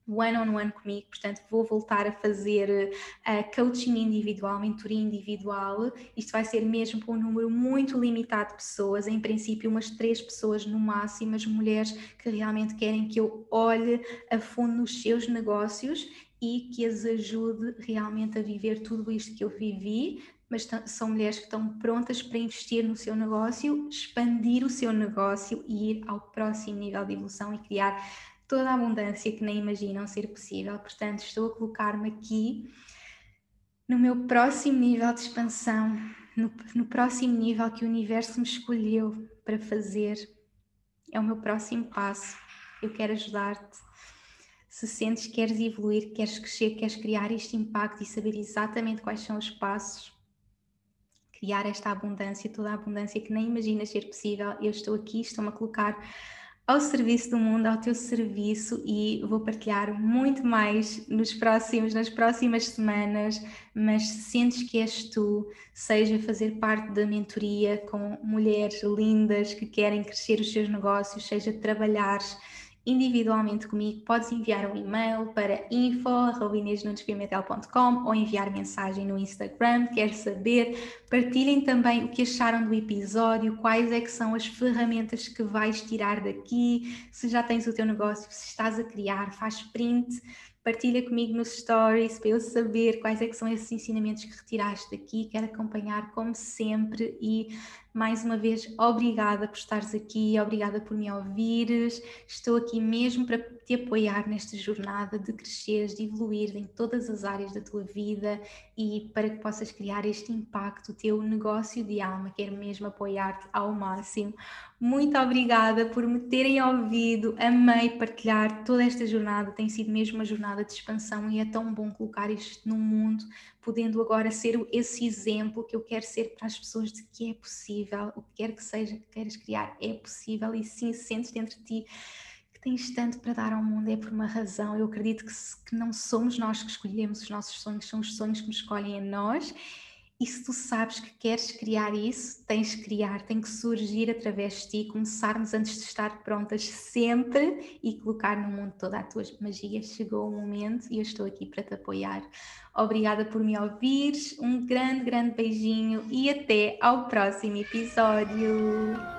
A: one-on-one -on -one comigo, portanto vou voltar a fazer uh, coaching individual, mentoria individual, isto vai ser mesmo para um número muito limitado de pessoas, em princípio umas três pessoas no máximo, as mulheres que realmente querem que eu olhe a fundo nos seus negócios e que as ajude realmente a viver tudo isto que eu vivi, mas são mulheres que estão prontas para investir no seu negócio, expandir o seu negócio e ir ao próximo nível de evolução e criar toda a abundância que nem imaginam ser possível. Portanto, estou a colocar-me aqui no meu próximo nível de expansão, no, no próximo nível que o universo me escolheu para fazer. É o meu próximo passo. Eu quero ajudar-te. Se sentes que queres evoluir, queres crescer, queres criar este impacto e saber exatamente quais são os passos, criar esta abundância, toda a abundância que nem imaginas ser possível, eu estou aqui, estou-me a colocar ao serviço do mundo, ao teu serviço e vou partilhar muito mais nos próximos, nas próximas semanas, mas se sentes que és tu, seja fazer parte da mentoria com mulheres lindas que querem crescer os seus negócios, seja trabalhar individualmente comigo, podes enviar um e-mail para info.inesnunespimentel.com ou enviar mensagem no Instagram, quero saber. Partilhem também o que acharam do episódio, quais é que são as ferramentas que vais tirar daqui, se já tens o teu negócio, se estás a criar, faz print, partilha comigo nos stories para eu saber quais é que são esses ensinamentos que retiraste daqui, quero acompanhar como sempre e mais uma vez, obrigada por estares aqui, obrigada por me ouvires. Estou aqui mesmo para te apoiar nesta jornada de cresceres, de evoluir em todas as áreas da tua vida e para que possas criar este impacto, o teu negócio de alma. Quero mesmo apoiar-te ao máximo. Muito obrigada por me terem ouvido. Amei partilhar toda esta jornada. Tem sido mesmo uma jornada de expansão e é tão bom colocar isto no mundo podendo agora ser esse exemplo que eu quero ser para as pessoas de que é possível, o que quer que seja que queiras criar, é possível e sim sentes dentro de ti que tens tanto para dar ao mundo, é por uma razão. Eu acredito que, que não somos nós que escolhemos os nossos sonhos, são os sonhos que nos escolhem a nós e se tu sabes que queres criar isso, tens que criar, tem que surgir através de ti, começarmos antes de estar prontas sempre e colocar no mundo toda a tua magia. Chegou o momento e eu estou aqui para te apoiar. Obrigada por me ouvires, um grande, grande beijinho e até ao próximo episódio.